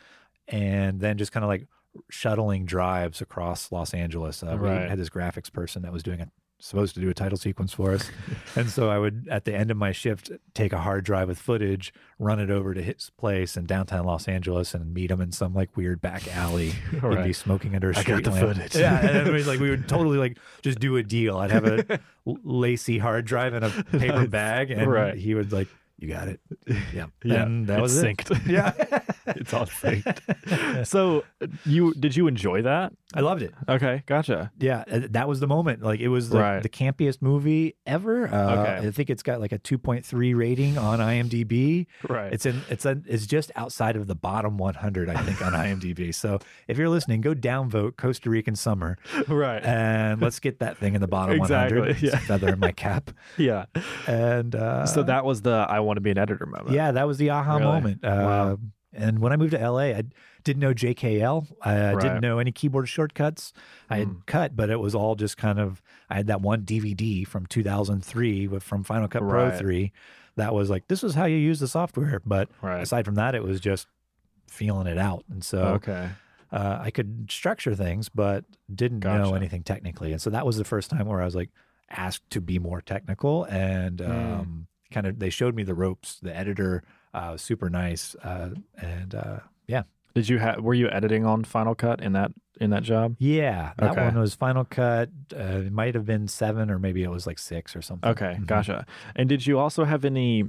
And then just kind of like shuttling drives across Los Angeles. Uh,
Right.
We had this graphics person that was doing a supposed to do a title sequence for us. and so I would, at the end of my shift, take a hard drive with footage, run it over to his place in downtown Los Angeles, and meet him in some like weird back alley. He'd be smoking under a
I
street
got the
lamp.
footage.
Yeah, and it was like we would totally like just do a deal. I'd have a LaCie hard drive in a paper bag, and
Right.
he would like, "You got it." Yeah,
Yeah,
and that
it's
was it.
synced.
Yeah,
it's all synced. so you did you enjoy that?
I loved it.
Okay, gotcha.
Yeah, uh, that was the moment. Like it was the,
Right.
the campiest movie ever. Uh,
Okay.
I think it's got like a 2.3 rating on IMDb.
Right.
It's in it's in, it's just outside of the bottom 100, I think, on IMDb. So if you're listening, go downvote Costa Rican Summer
right.
and let's get that thing in the bottom
Exactly,
100.
Yeah.
feather in my cap.
yeah.
And uh,
so that was the I want to be an editor moment.
yeah, that was the aha
Really?
moment. Uh, And when I moved to LA, I didn't know JKL. I
Right.
didn't know any keyboard shortcuts. I had
Mm.
cut, but it was all just kind of. I had that one DVD from 2003 with from Final Cut Pro 3. That was like this is how you use the software. But
Right.
aside from that, it was just feeling it out. And so
Okay.
uh, I could structure things, but didn't know anything technically. And so that was the first time where I was like asked to be more technical and
Mm.
um, kind of they showed me the ropes. The editor uh, was super nice, uh, and uh, yeah,
Did you have were you editing on Final Cut in that in that job?
yeah, that
Okay.
one was Final Cut. Uh, it might have been seven, or maybe it was like six or something.
Okay,
Mhm.
gotcha. And did you also have any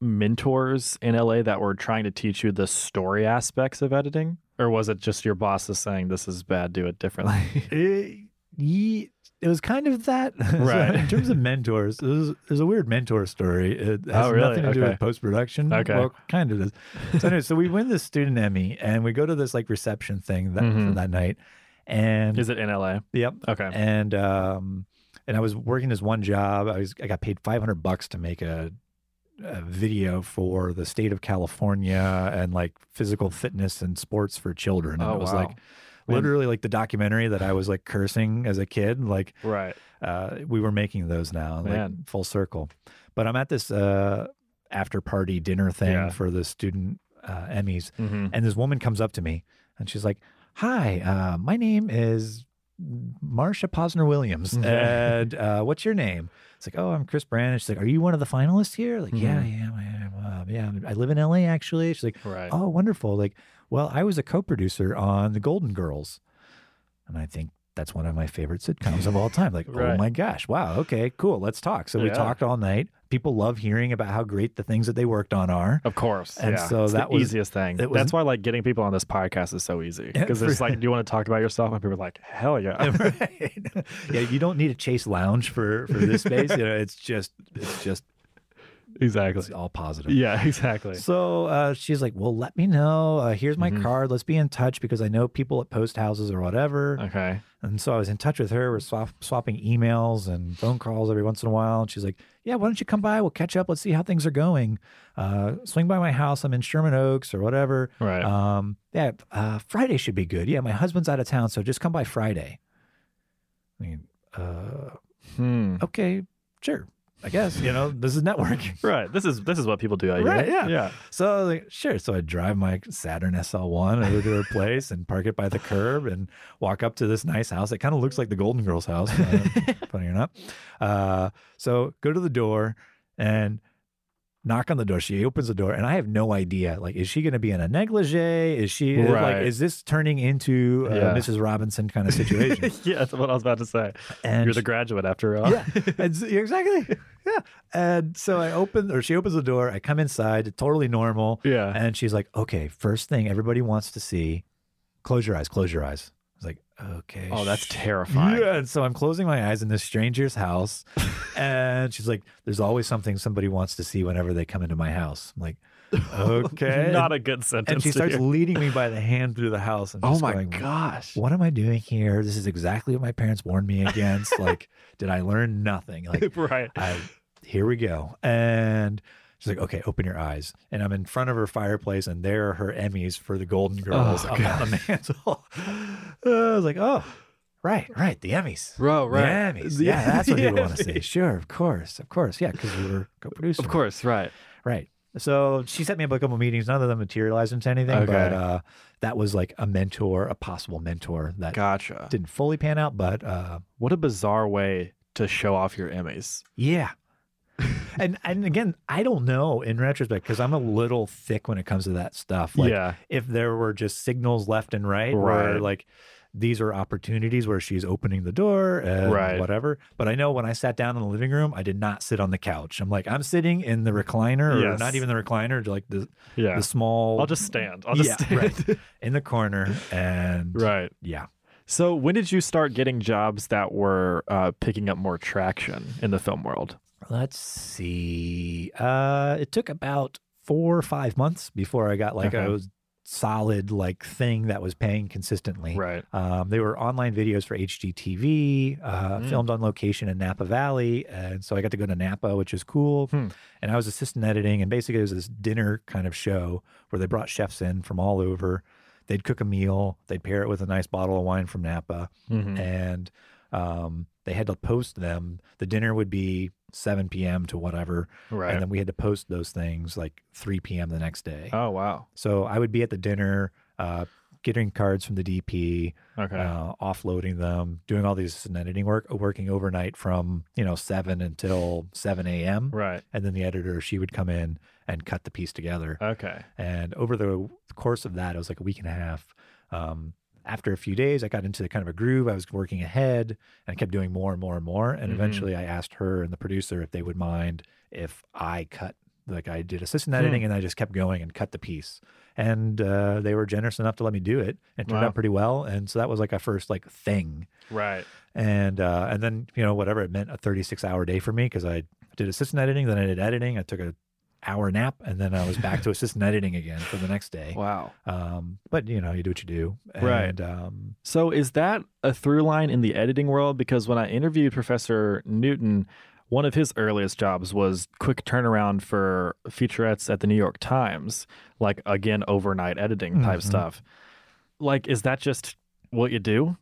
mentors in LA that were trying to teach you the story aspects of editing? Or was it just your bosses saying this is bad, do it differently?
It, ye- it was kind of that. So
Right.
in terms of mentors, there's, there's a weird mentor story. It has
Oh, really?
nothing to do with post production.
Okay.
Well, kind of does. So, anyway, so we win this student Emmy and we go to this like reception thing that,
Mhm.
for that night. And
is it in LA?
yep.
Okay.
And um and I was working this one job. I was I got paid 500 bucks to make a, a video for the state of California and like physical fitness and sports for children. And
Oh,
it was
wow.
like literally like the documentary that I was like cursing as a kid. Like
Right.
uh, we were making those now, like
Man.
full circle. But I'm at this uh, after party dinner thing
Yeah.
for the student uh, Emmys,
hmm
and this woman comes up to me and she's like, "Hi, uh, my name is Marsha Posner Williams, and uh, what's your name?" It's like, "Oh, I'm Chris Brannon." She's like, "Are you one of the finalists here?" Like, "Yeah,
Mhm.
yeah, I am. Uh, yeah, I live in LA actually." She's like,
Right.
Oh, wonderful. Like, well, I was a co producer on The Golden Girls. And I think that's one of my favorite sitcoms of all time. Like, oh my gosh. Wow. Okay, cool. Let's talk. So we talked all night. People love hearing about how great the things that they worked on are.
Of course.
And
yeah.
so
It's
that
the
was-
easiest thing.
was-
That's why like getting people on this podcast is so easy. Because it's like, do you want to talk about yourself? And people are like, hell yeah.
right. yeah, you don't need a chaise lounge for for this space. You know, it's just it's just
exactly.
it's all positive.
Yeah, exactly.
So uh, she's like, "Well, let me know. Uh, here's my
Mhm.
card. Let's be in touch because I know people at post houses or whatever."
Okay.
And so I was in touch with her. We're swap, swapping emails and phone calls every once in a while. And she's like, "Yeah, why don't you come by? We'll catch up. Let's see how things are going. Uh, swing by my house. I'm in Sherman Oaks or whatever.
Right.
Um, yeah, uh, Friday should be good. Yeah, my husband's out of town, so just come by Friday." I mean, uh,
hmm.
okay, sure. I guess you know this is networking.
Right. This is this is what people do. out
Right, yeah.
Yeah.
So I was like, sure. So I drive my Saturn SL1 over to her place and park it by the curb and walk up to this nice house. It kind of looks like the Golden Girls house, uh, funny or not. Uh, so go to the door and knock on the door. She opens the door and I have no idea. Like, is she going to be in a negligee? Is she
Right.
like, is this turning into a
Yeah.
Mrs. Robinson kind of situation?
yeah, that's what I was about to say.
And
You're the graduate after all.
yeah, exactly. Yeah. And so I open, or she opens the door. I come inside, totally normal.
Yeah.
And she's like, okay, first thing everybody wants to see, close your eyes, close your eyes. Was like, okay.
Oh, that's terrifying.
Yeah. And so I'm closing my eyes in this stranger's house. and she's like, there's always something somebody wants to see whenever they come into my house. I'm like, okay.
Not a good sentence.
and she starts
hear.
leading me by the hand through the house. And
Oh my
going,
gosh.
what am I doing here? This is exactly what my parents warned me against. like, did I learn nothing? Like,
right.
I, here we go. And she's like, okay, open your eyes. And I'm in front of her fireplace, and there are her Emmys for the Golden Girls
Oh,
up on the mantle. I was like, oh, right, right, the Emmys.
Bro,
The Emmys.
The-
Yeah, that's what people want to see. Sure, of course, of course. Yeah, because we were co-producers.
Of course, right.
Right. So she set me up a couple meetings. None of them materialized into anything, but uh, that was like a mentor, a possible mentor that
Gotcha.
didn't fully pan out, but uh,
What a bizarre way to show off your Emmys.
Yeah. and and again, I don't know in retrospect because I'm a little thick when it comes to that stuff. Like
yeah.
if there were just signals left and right, where
Right.
like these are opportunities where she's opening the door and
Right.
whatever. But I know when I sat down in the living room, I did not sit on the couch. I'm like, I'm sitting in the recliner, or
Yes.
not even the recliner, like the
Yeah.
the small.
I'll just stand. I'll just
yeah,
stand.
right in the corner, and
right.
yeah.
So when did you start getting jobs that were uh, picking up more traction in the film world?
Let's see. Uh, it took about four or five months before I got like
Okay.
a solid like thing that was paying consistently.
Right.
Um, they were online videos for HGTV, uh,
Mm.
filmed on location in Napa Valley, and so I got to go to Napa, which is cool.
Hmm.
And I was assistant editing, and basically it was this dinner kind of show where they brought chefs in from all over. They'd cook a meal, they'd pair it with a nice bottle of wine from Napa,
Mhm.
and um, they had to post them. The dinner would be 7 p.m. to whatever,
Right.
and then we had to post those things like 3 p.m. the next day.
oh wow.
So I would be at the dinner, uh, getting cards from the DP,
Okay.
uh, offloading them, doing all these editing work, working overnight from you know seven until seven a.m.
right.
And then the editor she would come in and cut the piece together.
Okay.
And over the course of that, it was like a week and a half. Um, after a few days, I got into kind of a groove. I was working ahead and I kept doing more and more and more. And
Mhm.
eventually, I asked her and the producer if they would mind if I cut, like I did assistant
Hmm.
editing and I just kept going and cut the piece. And uh, they were generous enough to let me do it. It turned
Wow.
out pretty well. And so that was like a first like thing.
Right.
And uh, and then you know whatever it meant a 36 hour day for me because I did assistant editing, then I did editing. I took a hour nap, and then I was back to assistant editing again for the next day.
Wow.
Um, but you know, you do what you do,
Right.
um,
So is that a through line in the editing world? Because when I interviewed Professor Newton, one of his earliest jobs was quick turnaround for featurettes at the New York Times, like again overnight editing type
Mhm.
stuff. Like, is that just what you do?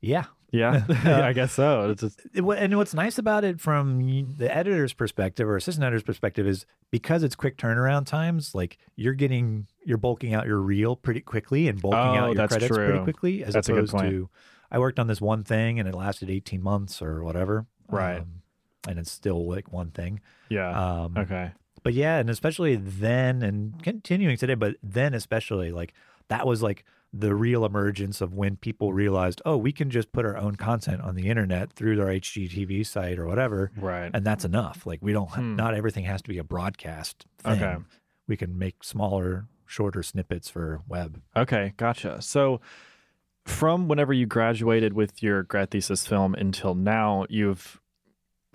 yeah.
Yeah, I guess so. It's just
and what's nice about it from the editor's perspective or assistant editor's perspective is because it's quick turnaround times. Like you're getting, you're bulking out your reel pretty quickly and bulking
Oh,
out your credits pretty quickly, as
That's
opposed to I worked on this one thing and it lasted 18 months or whatever,
Right.
Um, and it's still like one thing.
yeah.
Um,
okay.
But yeah, and especially then and continuing today, but then especially like that was like the real emergence of when people realized, oh, we can just put our own content on the internet through their HGTV site or whatever,
Right.
and that's enough. Like we don't,
Hmm.
not everything has to be a broadcast thing.
Okay.
We can make smaller, shorter snippets for web.
Okay, gotcha. So, from whenever you graduated with your grad thesis film until now, you've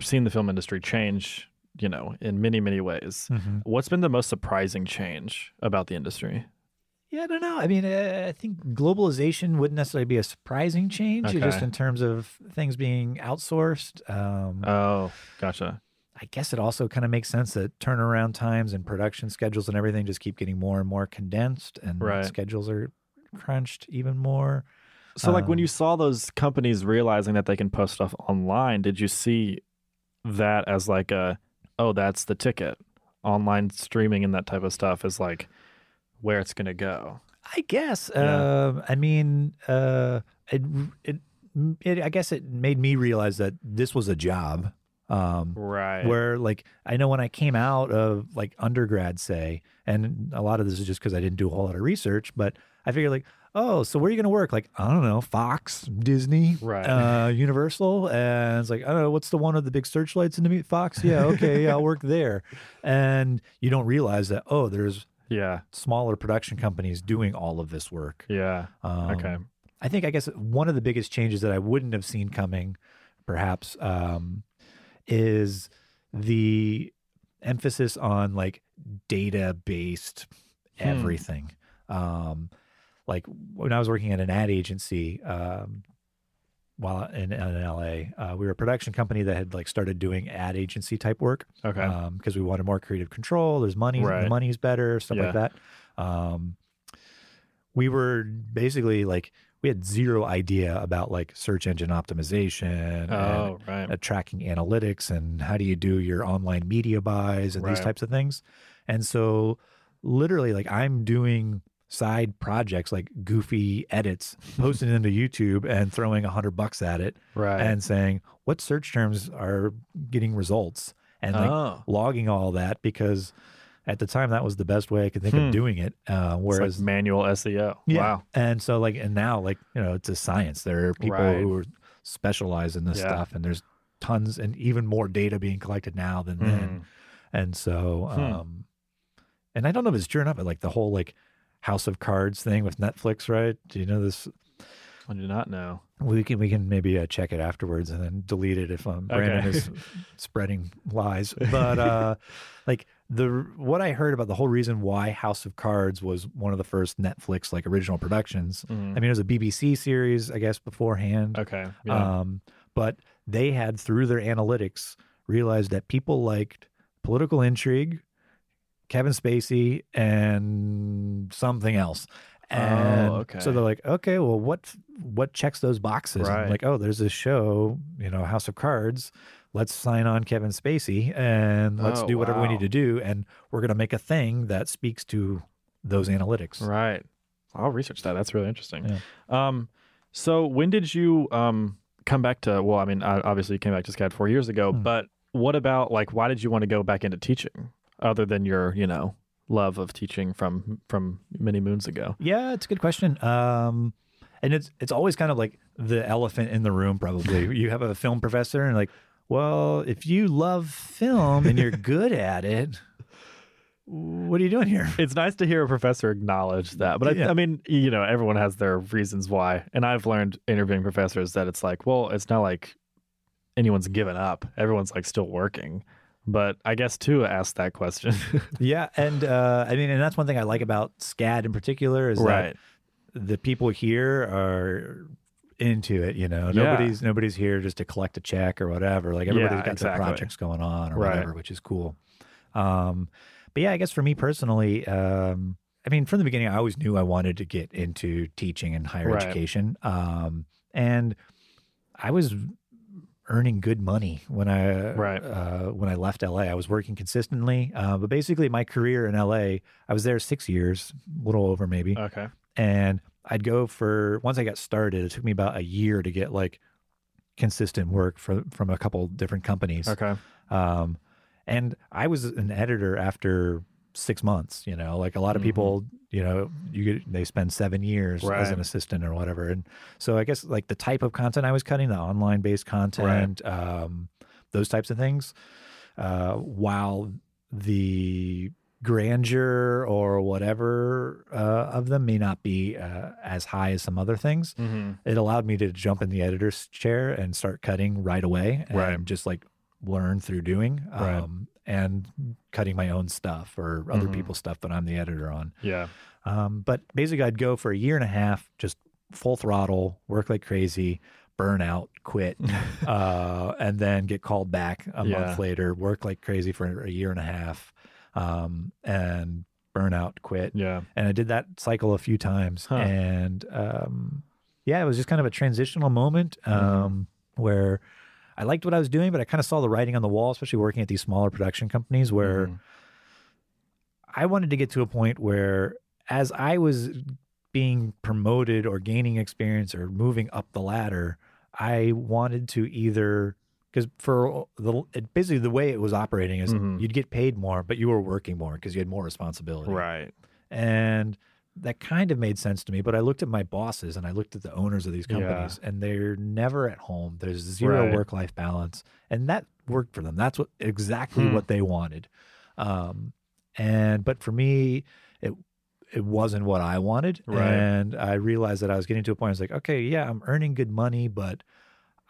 seen the film industry change, you know, in many, many ways. What's been the most surprising change about the industry?
Yeah, I don't know. I mean, uh, I think globalization wouldn't necessarily be a surprising change,
Okay.
just in terms of things being outsourced. Um,
Oh, gotcha.
I guess it also kind of makes sense that turnaround times and production schedules and everything just keep getting more and more condensed, and
Right.
schedules are crunched even more.
So, like, when
Um,
you saw those companies realizing that they can post stuff online, did you see that as like a, oh, that's the ticket? Online streaming and that type of stuff is like where it's going to go.
I guess.
Yeah.
Um, I mean, uh, it, it, it. I guess it made me realize that this was a job. Um,
Right.
where like I know when I came out of like undergrad, say, and a lot of this is just because I didn't do a whole lot of research, but I figured like, oh, so where are you going to work? Like I don't know, Fox, Disney,
Right.
uh, Universal, and it's like I don't know, what's the one of the big searchlights in the me- Fox? Yeah, okay, yeah, I'll work there, and you don't realize that oh, there's
yeah.
smaller production companies doing all of this work.
Yeah.
Um,
Okay.
I think I guess one of the biggest changes that I wouldn't have seen coming, perhaps, um, is the emphasis on like data based
Hmm.
everything. Um, like when I was working at an ad agency, um, while in, in LA, uh, we were a production company that had like started doing ad agency type work
Okay.
because we wanted more creative control. There's money,
Right.
the money's better, stuff
Yeah.
like that. Um, we were basically like we had zero idea about like search engine optimization
oh, right.
and uh, tracking analytics and how do you do your online media buys and these types of things. And so literally like I'm doing side projects like goofy edits, posting it into YouTube and throwing a hundred bucks at it
Right.
and saying what search terms are getting results and like
oh,
logging all that because at the time that was the best way I could think
Hmm.
of doing it. Uh,
whereas
whereas
manual SEO.
yeah.
Wow.
And so like and now like, you know, it's a science. There are people
Right.
who are specialize in this
Yeah.
stuff and there's tons and even more data being collected now than then.
Mhm.
And so
Hmm.
um and I don't know if it's true or not, but like the whole like House of Cards thing with Netflix, right? Do you know this?
I do not know.
We can we can maybe uh, check it afterwards and then delete it if um, Brannon
Okay.
is spreading lies. But uh, like the what I heard about the whole reason why House of Cards was one of the first Netflix like original productions.
Mhm.
I mean, it was a BBC series, I guess, beforehand.
Okay. Yeah.
Um, but they had through their analytics realized that people liked political intrigue, Kevin Spacey, and something else. And
Oh, okay.
so they're like, okay, well, what what checks those boxes?
Right.
like, oh, there's this show, you know, House of Cards. Let's sign on Kevin Spacey and let's
Oh,
do whatever we need to do, and we're gonna make a thing that speaks to those analytics.
Right. I'll research that. That's really interesting.
Yeah.
Um, so when did you um come back to? Well, I mean, I- obviously you came back to SCAD four years ago,
Hmm.
but what about like why did you want to go back into teaching, other than your you know love of teaching from from many moons ago?
Yeah, it's a good question. Um, and it's it's always kind of like the elephant in the room. Probably you have a film professor and like, well, if you love film and you're good at it, what are you doing here?
It's nice to hear a professor acknowledge that, but I, I mean, you know, everyone has their reasons why, and I've learned interviewing professors that it's like, well, it's not like anyone's given up; everyone's like still working. But I guess too, ask that question,
Yeah, and uh, I mean, and that's one thing I like about SCAD in particular is
right?
that the people here are into it. You know,
Yeah.
nobody's nobody's here just to collect a check or whatever. Like everybody's
Yeah,
got
exactly.
their projects going on or
Right.
whatever, which is cool. Um, but yeah, I guess for me personally, um, I mean, from the beginning, I always knew I wanted to get into teaching and higher
Right.
education. Um, and I was earning good money when I
Right.
uh, when I left LA. I was working consistently, uh, but basically my career in LA, I was there six years, a little over maybe,
Okay.
and I'd go for once I got started. It took me about a year to get like consistent work from from a couple different companies.
Okay.
Um, and I was an editor after six months. You know, like a lot of people, you know, you get, they spend seven years as
Mm-hmm.
An assistant or whatever. And so I guess like the type of content I was cutting, the online based content, um, those types of things, uh, while the grandeur or whatever uh, of them may not be uh, as high as some other things
Mm-hmm.
it allowed me to jump in the editor's chair and start cutting right away and
Right.
just like learn through doing
Right.
um, and cutting my own stuff or other
Mhm.
people's stuff that I'm the editor on.
Yeah.
Um, but basically, I'd go for a year and a half, just full throttle, work like crazy, burn out, quit, uh, and then get called back a
Yeah.
month later, work like crazy for a year and a half, um, and burn out, quit
Yeah.
and I did that cycle a few times.
Huh.
And um, yeah, it was just kind of a transitional moment
Mm-hmm.
um, where I liked what I was doing, but I kind of saw the writing on the wall, especially working at these smaller production companies, where
Mhm.
I wanted to get to a point where, as I was being promoted or gaining experience or moving up the ladder, I wanted to either because for the it, basically the way it was operating is
Mhm.
you'd get paid more, but you were working more because you had more responsibility.
Right.
And that kind of made sense to me. But I looked at my bosses and I looked at the owners of these
Yeah.
companies, and they're never at home. There's zero
Right.
work life balance, and that worked for them. That's what exactly
Hmm.
what they wanted. Um, and but for me, it it wasn't what I wanted,
Right.
and I realized that I was getting to a point. I was like, okay, yeah, I'm earning good money, but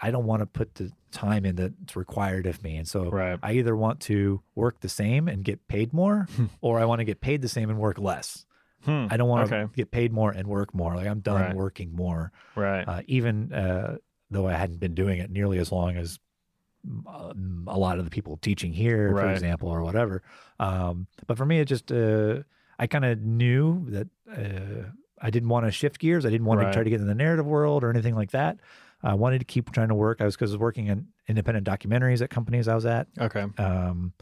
I don't want to put the time in that's required of me. And so
Right.
I either want to work the same and get paid more, or I want to get paid the same and work less.
Hmm.
I don't want to
Okay.
get paid more and work more. Like I'm done
Right.
working more,
Right.
uh, even uh, though I hadn't been doing it nearly as long as um, a lot of the people teaching here, for example, or whatever. Um, but for me, it just uh, I kind of knew that uh, I didn't want to shift gears. I didn't want
Right.
to try to get in the narrative world or anything like that. I wanted to keep trying to work. I was because I was working in independent documentaries at companies I was at.
okay.
Um,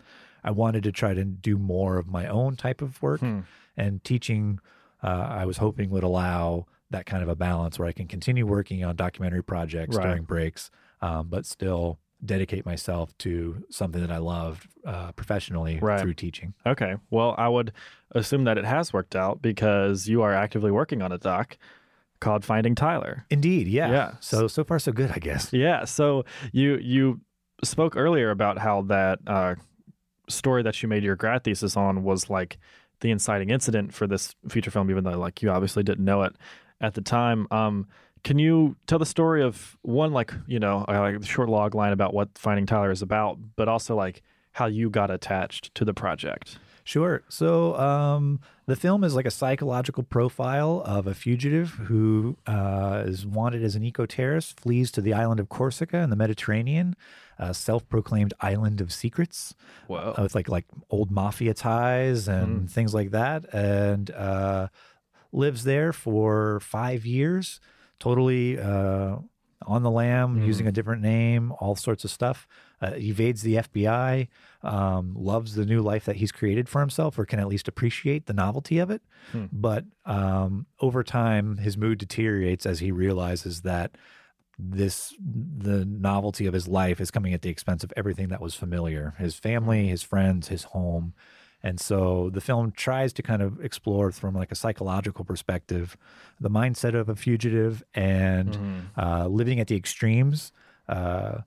I wanted to try to do more of my own type of work
Hmm.
And teaching uh, I was hoping would allow that kind of a balance where I can continue working on documentary projects
Right.
during breaks, um, but still dedicate myself to something that I loved uh, professionally
Right.
through teaching.
Okay. Well, I would assume that it has worked out because you are actively working on a doc called Finding Tyler.
Indeed, yeah.
Yeah.
So so far so good, I guess.
Yeah. So you you spoke earlier about how that uh, story that you made your grad thesis on was like the inciting incident for this feature film, even though like you obviously didn't know it at the time. Um, can you tell the story of one like you know like short log line about what Finding Tyler is about, but also like how you got attached to the project?
Sure. So um, the film is like a psychological profile of a fugitive who uh, is wanted as an eco terrorist, flees to the island of Corsica in the Mediterranean, a self-proclaimed island of secrets.
Whoa.
uh, with like like old mafia ties and things like that, and uh, lives there for five years, totally uh, on the lam, using a different name, all sorts of stuff. Uh, evades the FBI, um, loves the new life that he's created for himself, or can at least appreciate the novelty of it. But um, over time, his mood deteriorates as he realizes that this the novelty of his life is coming at the expense of everything that was familiar his family his friends his home. And so the film tries to kind of explore from like a psychological perspective the mindset of a fugitive and uh, living at the extremes uh,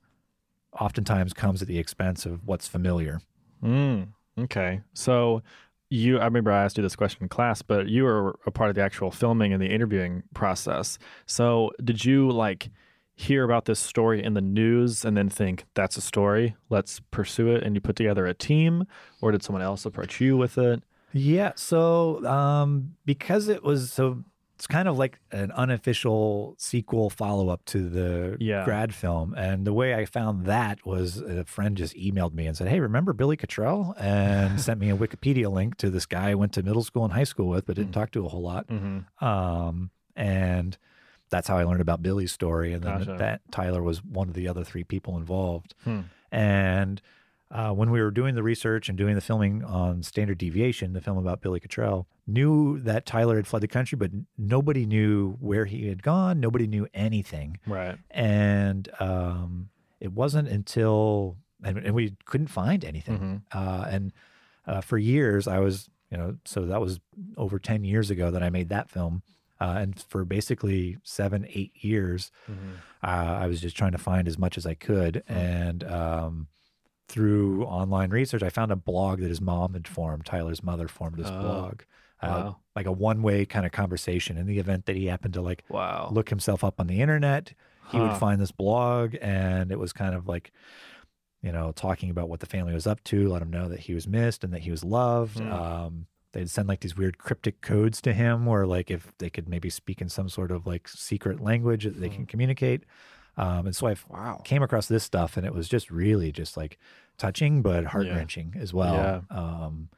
oftentimes comes at the expense of what's familiar
Mm, okay. So you I remember I asked you this question in class, but you were a part of the actual filming and the interviewing process. So did you like hear about this story in the news and then think that's a story, let's pursue it and you put together a team or did someone else approach you with it?
Yeah. So um, because it was so, it's kind of like an unofficial sequel follow up to the
Yeah.
grad film. And the way I found that was a friend just emailed me and said, Hey, remember Billy Cottrell? And sent me a Wikipedia link to this guy I went to middle school and high school with, but didn't talk to a whole lot.
Mm-hmm.
Um, and that's how I learned about Billy's story. And then
Gotcha.
that Tyler was one of the other three people involved.
Hmm.
And uh, when we were doing the research and doing the filming on Standard Deviation, the film about Billy Cottrell, knew that Tyler had fled the country, but nobody knew where he had gone. Nobody knew anything.
Right.
And um, it wasn't until, and, and we couldn't find anything.
Mhm.
Uh, and uh, for years, I was, you know, so that was over 10 years ago that I made that film. Uh, and for basically seven, eight years,
Mhm.
uh, I was just trying to find as much as I could. And um, through online research, I found a blog that his mom had formed. Tyler's mother formed this
Oh,
blog, uh,
wow.
like a one-way kind of conversation. In the event that he happened to like
Wow.
look himself up on the internet, he
Huh.
would find this blog, and it was kind of like, you know, talking about what the family was up to, let him know that he was missed and that he was loved.
Hmm.
Um, they'd send like these weird cryptic codes to him, where like if they could maybe speak in some sort of like secret language that they
Hmm.
can communicate. Um, and so I
wow.
came across this stuff, and it was just really just like touching, but heart wrenching as well.
Yeah.
Um,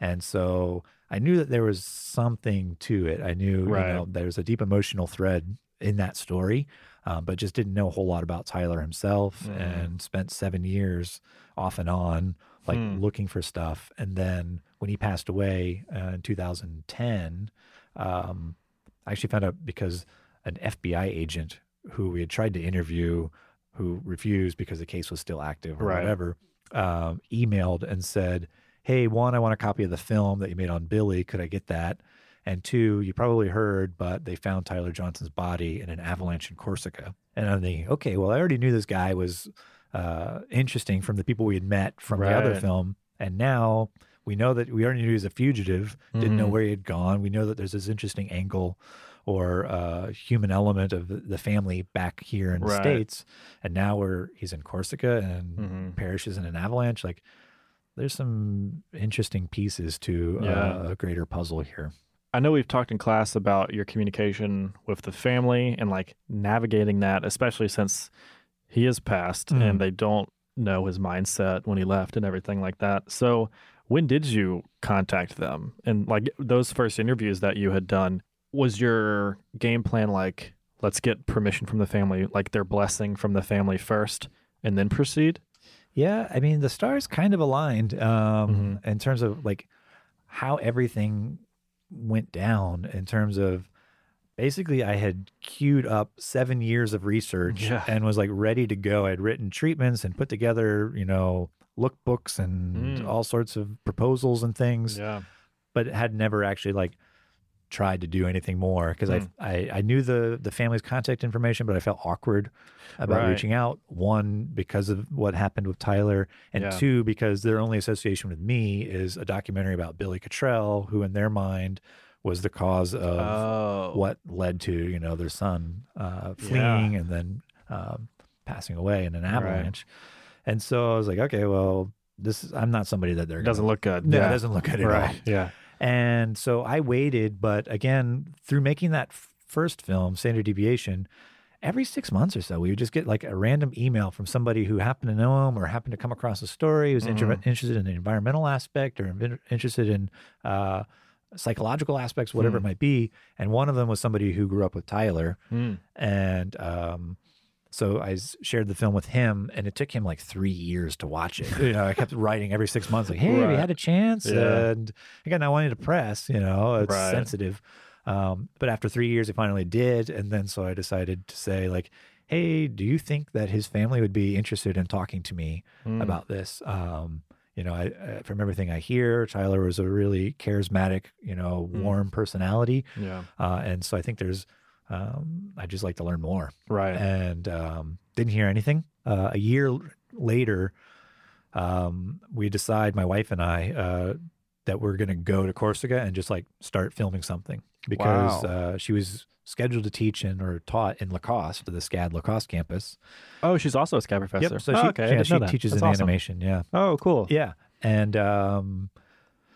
and so I knew that there was something to it. I knew,
Right.
you know, there was a deep emotional thread in that story, um, but just didn't know a whole lot about Tyler himself
Mm.
and spent seven years off and on, like
Hmm.
looking for stuff. And then when he passed away uh, in 2010, um, I actually found out because an FBI agent who we had tried to interview, who refused because the case was still active or
Right.
whatever, um, emailed and said, Hey, one, I want a copy of the film that you made on Billy. Could I get that? And two, you probably heard, but they found Tyler Johnson's body in an avalanche in Corsica. And I'm thinking, okay, well, I already knew this guy was uh, interesting from the people we had met from the other film. And now we know that we already knew he was a fugitive, didn't know
Mhm.
where he had gone. We know that there's this interesting angle or uh, human element of the- family back here in the States. And now we're, he's in Corsica and
Mhm.
perishes in an avalanche. Like, there's some interesting pieces to
Yeah.
uh, a greater puzzle here.
I know we've talked in class about your communication with the family and like navigating that, especially since he is passed
Mm.
and they don't know his mindset when he left and everything like that. So, when did you contact them? And like those first interviews that you had done, was your game plan like, let's get permission from the family, like their blessing from the family first and then proceed?
Yeah, I mean the stars kind of aligned um,
Mhm.
in terms of like how everything went down in terms of basically I had queued up seven years of research
Yeah.
and was like ready to go. I'd written treatments and put together, you know, lookbooks and
Mm.
all sorts of proposals and things,
Yeah.
but had never actually like tried to do anything more because I, I I knew the the family's contact information, but I felt awkward about
Right.
reaching out. One because of what happened with Tyler, and
Yeah.
two because their only association with me is a documentary about Billy Cottrell, who in their mind was the cause of
Oh.
what led to you know their son uh,
Yeah.
fleeing and then um, passing away in an avalanche. And so I was like, okay, well, this is I'm not somebody that they're
doesn't
gonna,
look good.
no,
yeah.
it doesn't look good at all.
right. Yeah.
And so I waited, but again, through making that f- first film, Standard Deviation, every six months or so, we would just get like a random email from somebody who happened to know him or happened to come across a story, who was inter-
Mhm.
interested in the environmental aspect or in- interested in uh, psychological aspects, whatever
Hmm.
it might be. And one of them was somebody who grew up with Tyler.
Mm.
And um, so I shared the film with him, and it took him like three years to watch it. You know, I kept writing every six months, like, "Hey, have you had a chance?"
Yeah.
And again, I wanted to press. You know, it's
Right.
sensitive. Um, but after three years, it finally did, and then so I decided to say, like, "Hey, do you think that his family would be interested in talking to me
Mm.
about this?" Um, you know, I, I from everything I hear, Tyler was a really charismatic, you know,
Mm.
warm personality,
Yeah.
uh, and so I think there's. Um, I just like to learn more
Right.
and um, didn't hear anything. Uh, a year later, um, we decide, my wife and I, uh, that we're going to go to Corsica and just like start filming something because
Wow.
uh, she was scheduled to teach in or taught in Lacoste, the SCAD Lacoste campus.
oh, she's also a SCAD professor.
Yep. So
Oh,
she,
okay.
Yeah, she teaches
That's
in
awesome.
animation. Yeah.
Oh, cool.
Yeah. And um,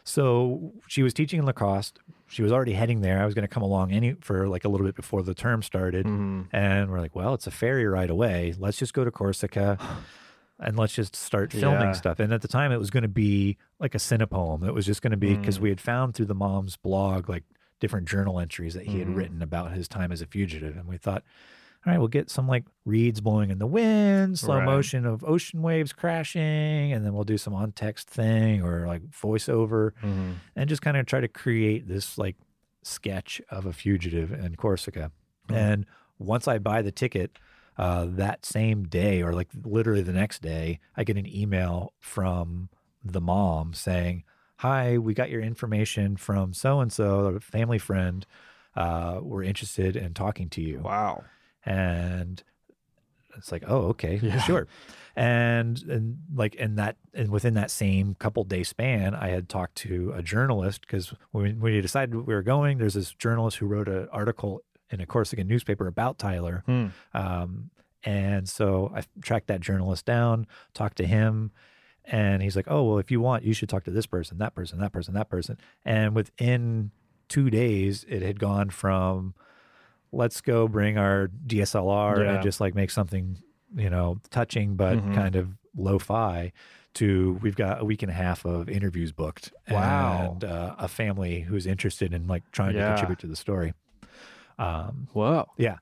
so she was teaching in Lacoste. She was already heading there. I was going to come along any for like a little bit before the term started.
Mhm.
And we're like, well, it's a ferry ride away. Let's just go to Corsica and let's just start filming
Yeah.
stuff. And at the time, it was going to be like a cinepoem. It was just going to be because
Mm.
we had found through the mom's blog, like different journal entries that he had
Mhm.
written about his time as a fugitive. And we thought, all right, we'll get some like reeds blowing in the wind, slow
Right.
motion of ocean waves crashing, and then we'll do some on text thing or like voiceover
Mhm.
and just kind of try to create this like sketch of a fugitive in Corsica.
Hmm.
And once I buy the ticket, uh, that same day or like literally the next day, I get an email from the mom saying, Hi, we got your information from so and so, a family friend. Uh, we're interested in talking to you
Wow.
And it's like oh okay
Yeah.
sure and and like in that and within that same couple day span i had talked to a journalist because when we decided we were going there's this journalist who wrote an article in a corsican newspaper about tyler
Hmm.
um, and so i tracked that journalist down talked to him and he's like oh well if you want you should talk to this person that person that person that person and within two days it had gone from let's go bring our DSLR
Yeah.
and just like make something, you know, touching but
Mhm.
kind of lo-fi to we've got a week and a half of interviews booked
Wow.
and uh, a family who's interested in like trying
Yeah.
to contribute to the story. Um,
Whoa.
yeah.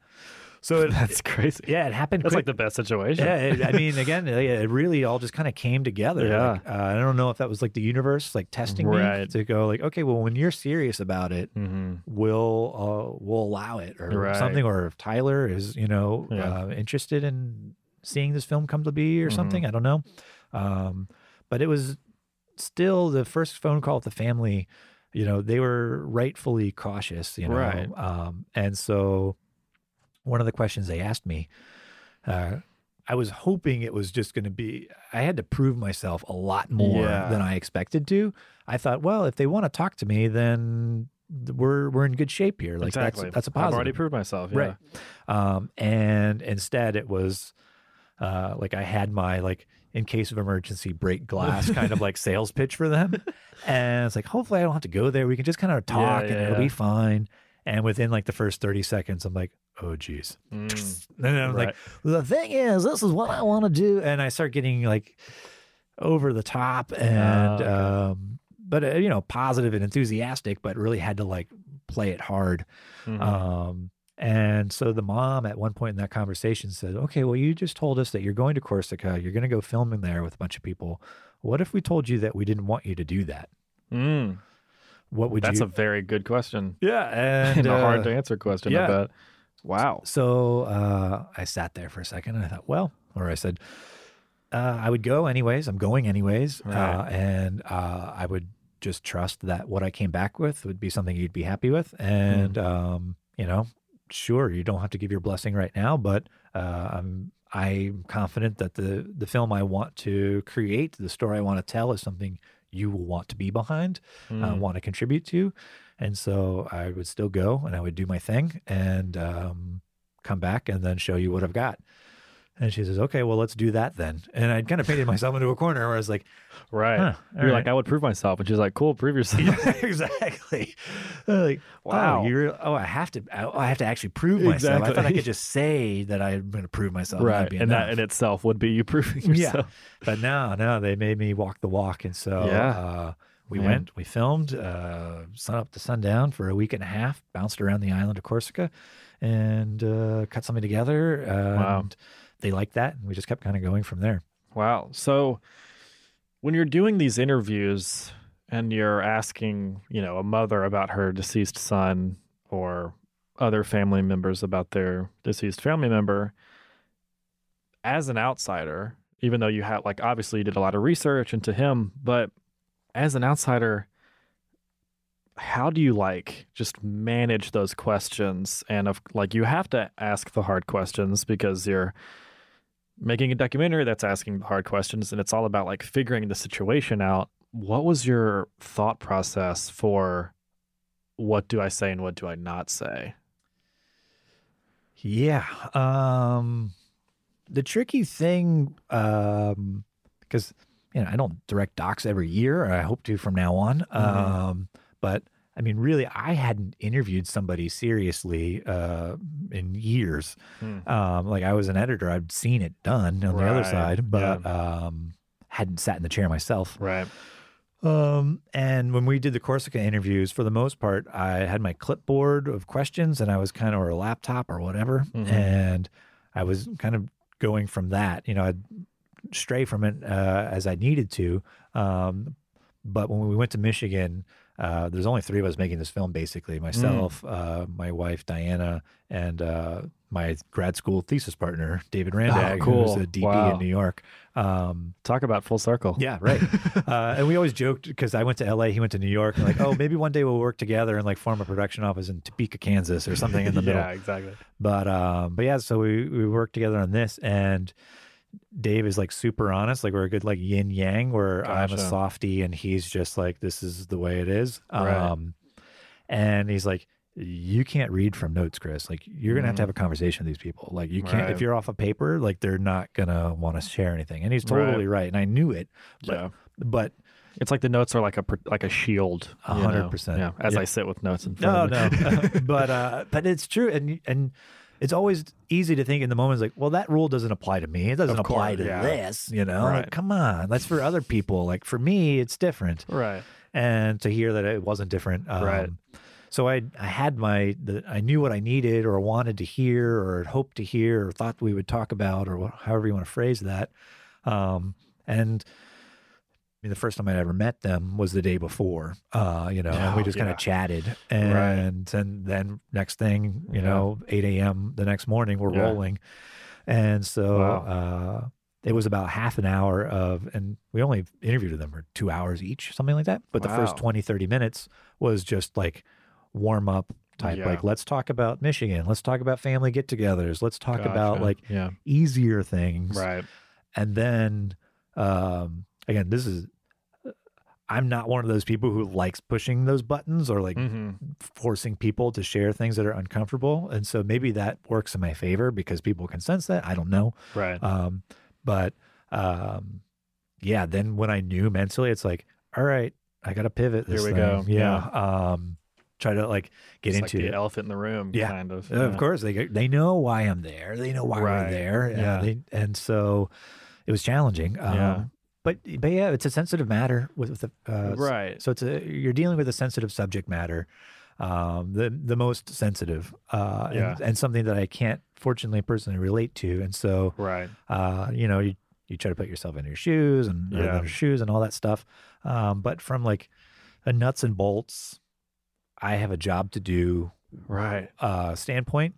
So it,
That's crazy.
yeah, it happened
That's
quick.
like the best situation.
yeah, it, I mean, again, it really all just kind of came together.
Yeah.
Like, uh, I don't know if that was like the universe like testing me
Right.
to go like, okay, well, when you're serious about it,
hmm
we'll uh, we'll allow it or
Right.
something or if tyler is you know
Yeah.
uh, interested in seeing this film come to be or
Mhm.
something i don't know um, but it was still the first phone call with the family you know they were rightfully cautious you know
Right.
um, and so one of the questions they asked me uh, I was hoping it was just going to be, I had to prove myself a lot more
Yeah.
than I expected to. I thought, well, if they want to talk to me, then we're we're in good shape here. Like
exactly.
that's that's
I've already proved myself. Yeah.
Right. Um, and instead it was uh, like I had my like in case of emergency break glass kind of like sales pitch for them. And it's like, hopefully I don't have to go there. We can just kind of talk
Yeah,
and it'll
yeah.
be fine. And within like the first 30 seconds, I'm like, oh geez.
Mm.
And I'm
Right.
like, the thing is, this is what I want to do. And I start getting like over the top and,
Oh,
um, but uh, you know, positive and enthusiastic, but really had to like play it hard.
Mhm.
Um, and so the mom at one point in that conversation said, Okay, well, you just told us that you're going to Corsica. You're going to go filming there with a bunch of people. What if we told you that we didn't want you to do that?
Mm.
what would
That's
you?
a very good question
yeah, and,
and a hard
uh,
to answer question.
yeah.
I bet. Wow.
So uh, I sat there for a second and I thought, well, or I said, uh, I would go anyways. I'm going anyways. Uh, and uh, I would just trust that what I came back with would be something you'd be happy with. And, um, you know, sure, you don't have to give your blessing right now, but uh, I'm, I'm confident that the, the film I want to create, the story I want to tell is something you will want to be behind uh,
Mm.
want to contribute to. And so I would still go and I would do my thing and um, come back and then show you what I've got. And she says, okay, well, let's do that then. And I'd kind of painted myself into a corner where I was like,
Right.
Huh,
You're
all
like. I would prove myself. And she's like, cool, prove yourself.
yeah, exactly. Like,
Wow.
wow. you're, oh, I have to, oh, I have to actually prove myself. I thought I could just say that I'm going to prove myself. and
right.
that'd
And that in itself would be you proving
Yeah.
yourself.
but no, no, they made me walk the walk. And so
Yeah.
uh, we
Man.
went, we filmed uh, sun up to sundown for a week and a half, bounced around the island of Corsica and uh, cut something together. And
Wow.
they liked that. And we just kept kind of going from there.
Wow. So when you're doing these interviews and you're asking, you know, a mother about her deceased son or other family members about their deceased family member, as an outsider, even though you had like obviously you did a lot of research into him, but as an outsider, how do you like just manage those questions and of like you have to ask the hard questions because you're making a documentary that's asking the hard questions and it's all about like figuring the situation out what was your thought process for what do i say and what do i not say
Yeah. Um, the tricky thing, um, because you know I don't direct docs every year. I hope to from now on. Um, but I mean, really, I hadn't interviewed somebody seriously uh, in years.
Hmm.
Um, like I was an editor, I'd seen it done on the other side, but um, hadn't sat in the chair myself.
right
Um, and when we did the Corsica interviews, for the most part, I had my clipboard of questions and I was kind of, or a laptop or whatever.
Mhm.
And I was kind of going from that, you know, I'd stray from it uh, as I needed to. Um, but when we went to Michigan, uh, there's only three of us making this film, basically myself, uh, my wife, Diana, and uh, my grad school thesis partner, David Randag,
Oh, cool.
who's a DP
Wow.
in New York. Um,
talk about full circle
yeah, right. uh, and we always joked because I went to LA, he went to New York, like, oh, maybe one day we'll work together and like form a production office in Topeka, Kansas, or something in the middle.
yeah exactly
But um, but yeah, so we we worked together on this, and Dave is like super honest, like we're a good like yin yang, where I'm a
Gotcha.
softie and he's just like this is the way it is.
Right.
Um, and he's like. You can't read from notes, Chris. Like you're gonna have to have a conversation with these people. Like you can't
Right.
if you're off a paper, like they're not gonna want to share anything. And he's totally right. And I knew it, But-
yeah
but
it's like the notes are like a like a shield
hundred percent.
yeah as
Yeah.
i sit with notes in
no,
front of
no.
me
but uh, but it's true, and and it's always easy to think in the moment, it's like, well, that rule doesn't apply to me. It doesn't
Of
apply to
yeah.
this. You know,
Right.
like, come on, that's for other people. Like for me, it's different.
right
And to hear that it wasn't different, um,
Right.
So I I had my the, I knew what I needed or wanted to hear or hoped to hear or thought we would talk about or however you want to phrase that. Um, and I mean, the first time I ever met them was the day before, uh, you know, and we
Oh,
just kind of chatted. And, and then next thing, you
Yeah.
know, 8 a.m. the next morning, we're
Yeah.
rolling. And so
Wow.
uh, it was about half an hour of, and we only interviewed them for two hours each, something like that. But the first
Wow.
20, 30 minutes was just like warm up type,
Yeah.
like, let's talk about Michigan. Let's talk about family get togethers. Let's talk about like
yeah
easier things
right
and then um again this is i'm not one of those people who likes pushing those buttons or like
hmm
forcing people to share things that are uncomfortable and so maybe that works in my favor because people can sense that i don't know
right
um but um yeah then when i knew mentally it's like all right i gotta pivot this
Here we
thing.
go.
yeah um try to like get
It's
into
like
it
the elephant in the room
Yeah.
kind of
uh, Of course, they they know why I'm there. They know why
Right.
we're there.
Yeah.
they, and so it was challenging. Um,
Yeah.
But but yeah, it's a sensitive matter with, with the uh,
right
So it's a you're dealing with a sensitive subject matter, um, the the most sensitive, uh,
Yeah.
and, and something that I can't fortunately personally relate to. And so
right
uh, you know, you, you try to put yourself in your shoes and
Yeah.
other shoes and all that stuff. Um, but from like a nuts and bolts. I have a job to do
Right.
uh, standpoint.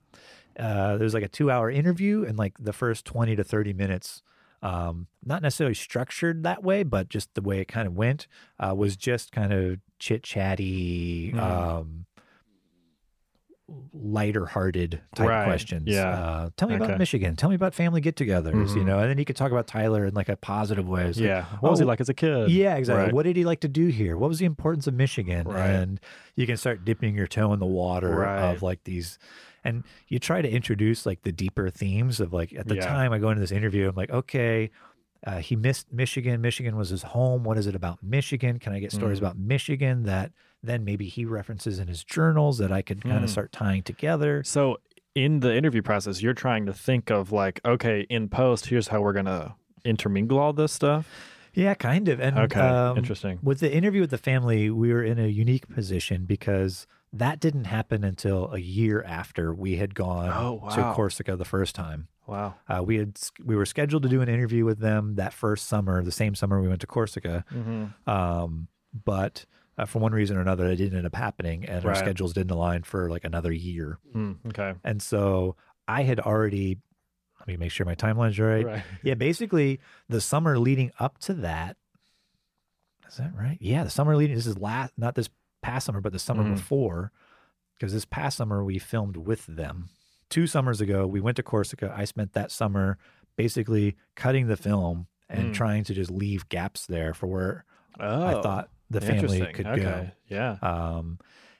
Uh, there's like a two hour interview, and like the first 20 to 30 minutes, um, not necessarily structured that way, but just the way it kind of went uh, was just kind of chit chatty,
Mm.
um, lighter hearted type
Right.
questions.
Yeah.
Uh, tell me
Okay.
about Michigan. Tell me about family get togethers, you
Mhm.
know, and then you could talk about Tyler in like a positive way. Like,
Yeah. What was he
oh,
like as a kid?
yeah, exactly.
Right.
What did he like to do here? What was the importance of Michigan?
Right.
And you can start dipping your toe in the water of like these, and you try to introduce like the deeper themes of like at the
Yeah.
time I go into this interview, I'm like, okay, uh, he missed Michigan. Michigan was his home. What is it about Michigan? Can I get stories
Mm.
about Michigan that then maybe he references in his journals that I could kind
Mm.
of start tying together?
So in the interview process, you're trying to think of like, okay, in post, here's how we're gonna intermingle all this stuff.
Yeah, kind of. And
Okay,
um,
interesting.
With the interview with the family, we were in a unique position because that didn't happen until a year after we had gone
Oh,
to. Corsica the first time.
Wow.
Uh, we had we were scheduled to do an interview with them that first summer, the same summer we went to Corsica,
Mm-hmm.
um, but uh, for one reason or another, it didn't end up happening, and our schedules didn't align for like another year.
Mm, okay.
And so I had already. Let me make sure my timeline's right.
Right.
Yeah, basically the summer leading up to that. Is that right? Yeah, the summer leading. This is last, not this past summer, but the summer
Mhm.
before, because this past summer we filmed with them. Two summers ago, we went to Corsica. I spent that summer basically cutting the film and
Mm.
trying to just leave gaps there for where
Oh,
I thought the family could
okay. Yeah.
Um,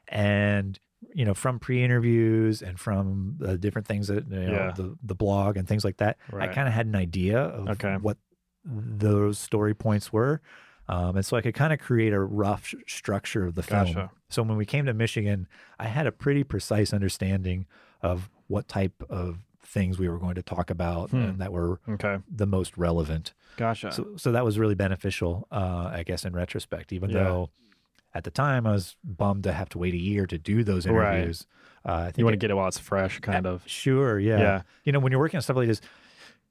and you know, from pre-interviews and from the different things that you know,
Yeah.
the the blog and things like that,
Right.
I kind of had an idea of
Okay.
what those story points were. Um, and so I could kind of create a rough sh- structure of the film.
Gotcha.
So when we came to Michigan, I had a pretty precise understanding of what type of things we were going to talk about
Hmm.
and that were
Okay.
the most relevant.
Gotcha.
So, so that was really beneficial, uh, I guess, in retrospect, even
Yeah.
though at the time I was bummed to have to wait a year to do those
Right.
interviews. Uh, I think
you want to get it while it's fresh, kind of.
Sure, yeah.
Yeah.
You know, when you're working on stuff like this,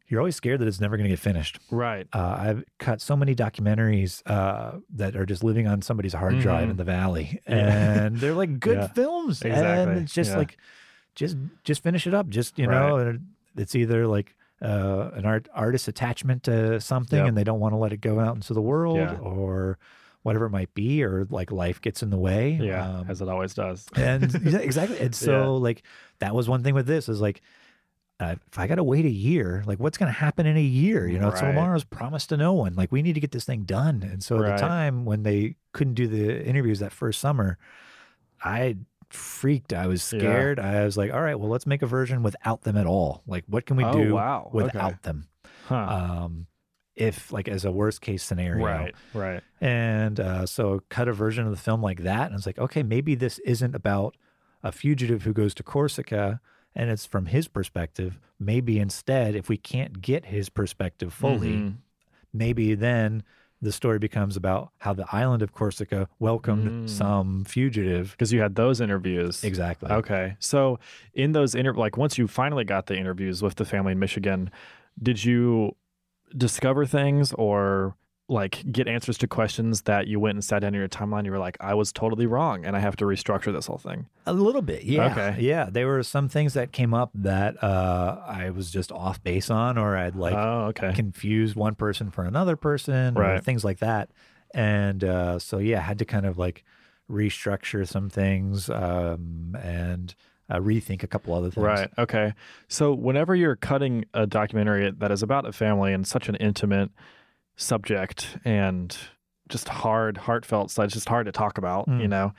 you're always scared that it's never going to get finished.
Right.
Uh, I've cut so many documentaries uh, that are just living on somebody's hard drive
Mhm.
in the valley,
Yeah.
and they're like good
Yeah.
films.
Exactly.
And it's just
Yeah.
like, just just finish it up. Just you know, and it's either like uh, an art artist attachment to something,
Yep.
and they don't want to let it go out into the world, or whatever it might be, or like life gets in the way.
Yeah.
Um,
as it always does.
and exactly. And so like that was one thing with this is like uh, if I got to wait a year, like what's going to happen in a year? You know,
Right.
tomorrow's promised to no one. Like we need to get this thing done. And so at
Right.
the time when they couldn't do the interviews that first summer, I freaked. I was
Yeah.
scared. I was like, all right, well, let's make a version without them at all. Like what can we
oh,
do
wow.
without
Okay.
them?
Huh.
Um, if like as a worst case scenario,
right. Right.
and uh, so cut a version of the film like that. And it's like, okay, maybe this isn't about a fugitive who goes to Corsica and it's from his perspective. Maybe instead, if we can't get his perspective fully,
Mhm.
maybe then the story becomes about how the island of Corsica welcomed
Mm.
some fugitive.
Because you had those interviews.
Exactly.
Okay. So in those inter like once you finally got the interviews with the family in Michigan, did you discover things or like get answers to questions that you went and sat down in your timeline you were like, I was totally wrong and I have to restructure this whole thing.
A little bit, yeah.
Okay.
Yeah. There were some things that came up that uh, I was just off base on, or I'd like
oh, okay.
confuse one person for another person or
Right.
things like that. And uh, so, yeah, I had to kind of like restructure some things um, and uh, rethink a couple other things.
Right. Okay. So whenever you're cutting a documentary that is about a family and such an intimate subject and just hard, heartfelt, so it's just hard to talk about,
Mm.
you know,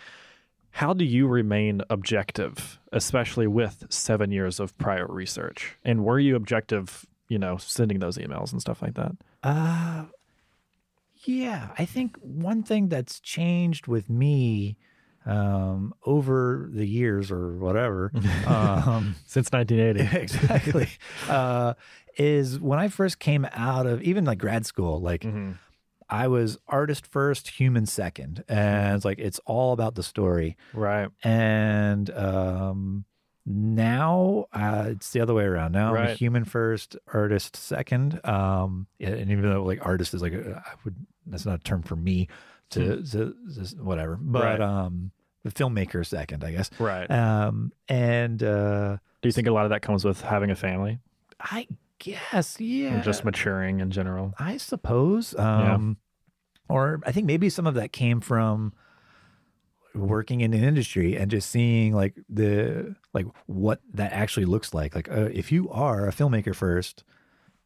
how do you remain objective, especially with seven years of prior research? And were you objective, you know, sending those emails and stuff like that?
Uh, yeah, I think one thing that's changed with me um, over the years or whatever. um,
Since 1980.
exactly. Uh, is when I first came out of even like grad school, like
Mhm.
I was artist first, human second. And it's like, it's all about the story.
Right.
And um, now uh, it's the other way around. Now I'm a human first, artist second. Um, and even though like artist is like, a, I would, that's not a term for me. to, to, to whatever. But
Right.
um, the filmmaker second, I guess.
Right.
Um, and uh,
Do you think a lot of that comes with having a family
I guess, yeah,
or just maturing in general?
I suppose. Um, Or I think maybe some of that came from working in an industry and just seeing like the like what that actually looks like. Like uh, if you are a filmmaker first,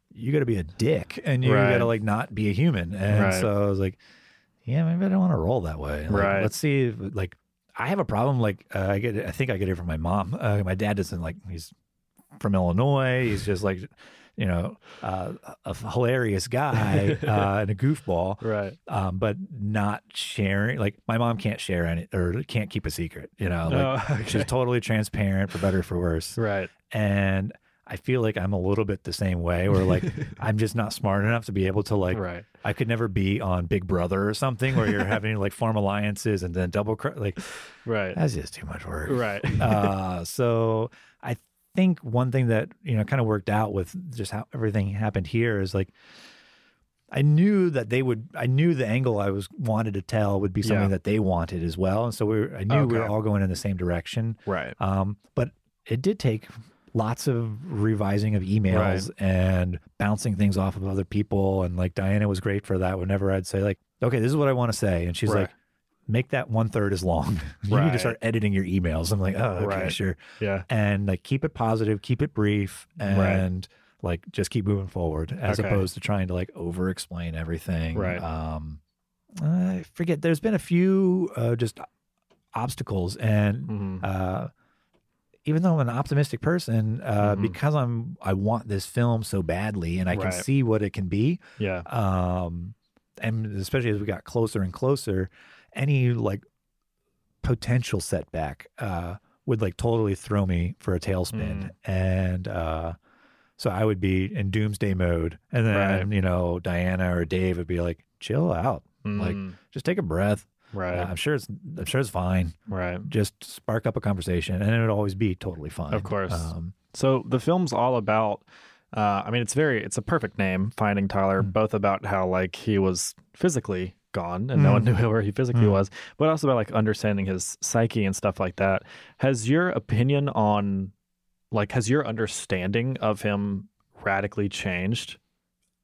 you got to be a dick and you
Right.
got to like not be a human. And
Right.
so I was like, yeah, maybe I don't want to roll that way. Like,
Right.
Let's see. If, like I have a problem. Like uh, I get, it- I think I get it from my mom. Uh, my dad doesn't like. He's from Illinois. He's just like, you know, uh, a hilarious guy uh, and a goofball,
Right.
um, but not sharing. Like my mom can't share any or can't keep a secret. You know, like
oh, okay.
she's totally transparent for better or for worse.
right.
And I feel like I'm a little bit the same way, where like I'm just not smart enough to be able to like.
right.
I could never be on Big Brother or something where you're having to like form alliances and then double cr- like
Right.
that's just too much work
Right.
uh, so I think one thing that you know kind of worked out with just how everything happened here is like I knew that they would. I knew the angle I was wanted to tell would be something
Yeah.
that they wanted as well, and so we were, I knew we were all going in the same direction.
right.
Um, but it did take lots of revising of emails and bouncing things off of other people, and like Diana was great for that. Whenever I'd say like, "Okay, this is what I want to say," and she's
Right.
like make that one third as long. you need to start editing your emails. I'm like, oh, okay,
Right.
sure.
Yeah.
And like keep it positive, keep it brief, and like just keep moving forward as
Okay.
opposed to trying to like over explain everything.
Right.
Um, I forget. There's been a few uh, just obstacles, and
hmm
uh, even though I'm an optimistic person, uh,
Mhm.
because I'm I want this film so badly, and I can see what it can be
Yeah.
um and especially as we got closer and closer any like potential setback uh would like totally throw me for a tailspin
Mm.
and uh so i would be in doomsday mode and then
Right.
you know diana or dave would be like chill out Like,
Mm.
just take a breath
right.
Uh, i'm sure it's i'm sure it's fine
right.
just spark up a conversation and it would always be totally fine
Of course.
um
So the film's all about. Uh, I mean, it's very. It's a perfect name, Finding Tyler.
Mm.
Both about how like he was physically gone and no one
Mm.
knew where he physically
Mm.
was, but also about like understanding his psyche and stuff like that. Has your opinion on, like, has your understanding of him radically changed?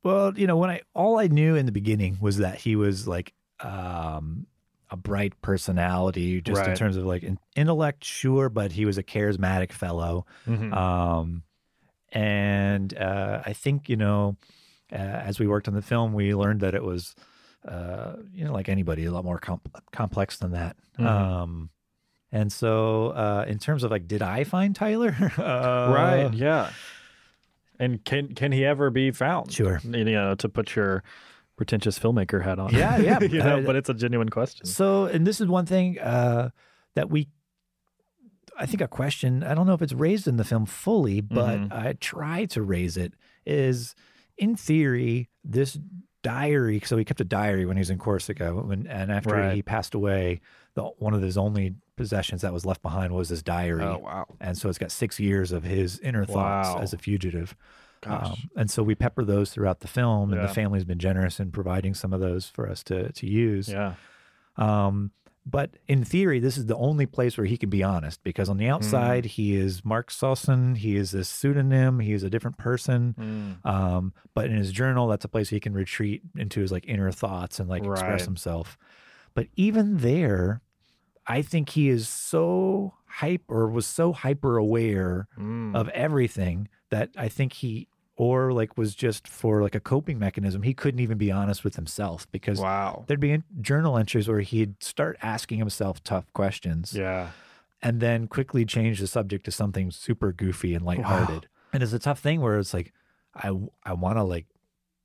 Well, you know, when I all I knew in the beginning was that he was like um a bright personality just in terms of like in, intellect sure but he was a charismatic fellow
Mhm.
um and uh I think you know uh, as we worked on the film we learned that it was uh you know like anybody a lot more comp- complex than that
Mhm.
um and so uh in terms of like did I find Tyler uh,
right. Yeah. And can can he ever be found?
Sure.
You know, to put your pretentious filmmaker hat on.
Yeah, yeah.
you know, but it's a genuine question.
So, and this is one thing uh, that we, I think, a question. I don't know if it's raised in the film fully, but
Mhm.
I try to raise it. Is in theory this diary? So he kept a diary when he was in Corsica, when, and after
Right.
he passed away, the one of his only possessions that was left behind was his diary.
Oh wow.
And so it's got six years of his inner thoughts
Wow.
as a fugitive.
Gosh.
Um, and so we pepper those throughout the film, and
Yeah.
the family's been generous in providing some of those for us to to use.
yeah.
Um, but in theory, this is the only place where he can be honest because on the outside, he is Mark Sosson. He is a pseudonym. He is a different person.
Mm.
Um, but in his journal, that's a place he can retreat into his like inner thoughts and like express himself. But even there, I think he is so hype or was so hyper aware
Mm.
of everything that I think he or like was just for like a coping mechanism. He couldn't even be honest with himself because
wow.
there'd be journal entries where he'd start asking himself tough questions
Yeah.
and then quickly change the subject to something super goofy and lighthearted. And it's a tough thing where it's like, I, I want to like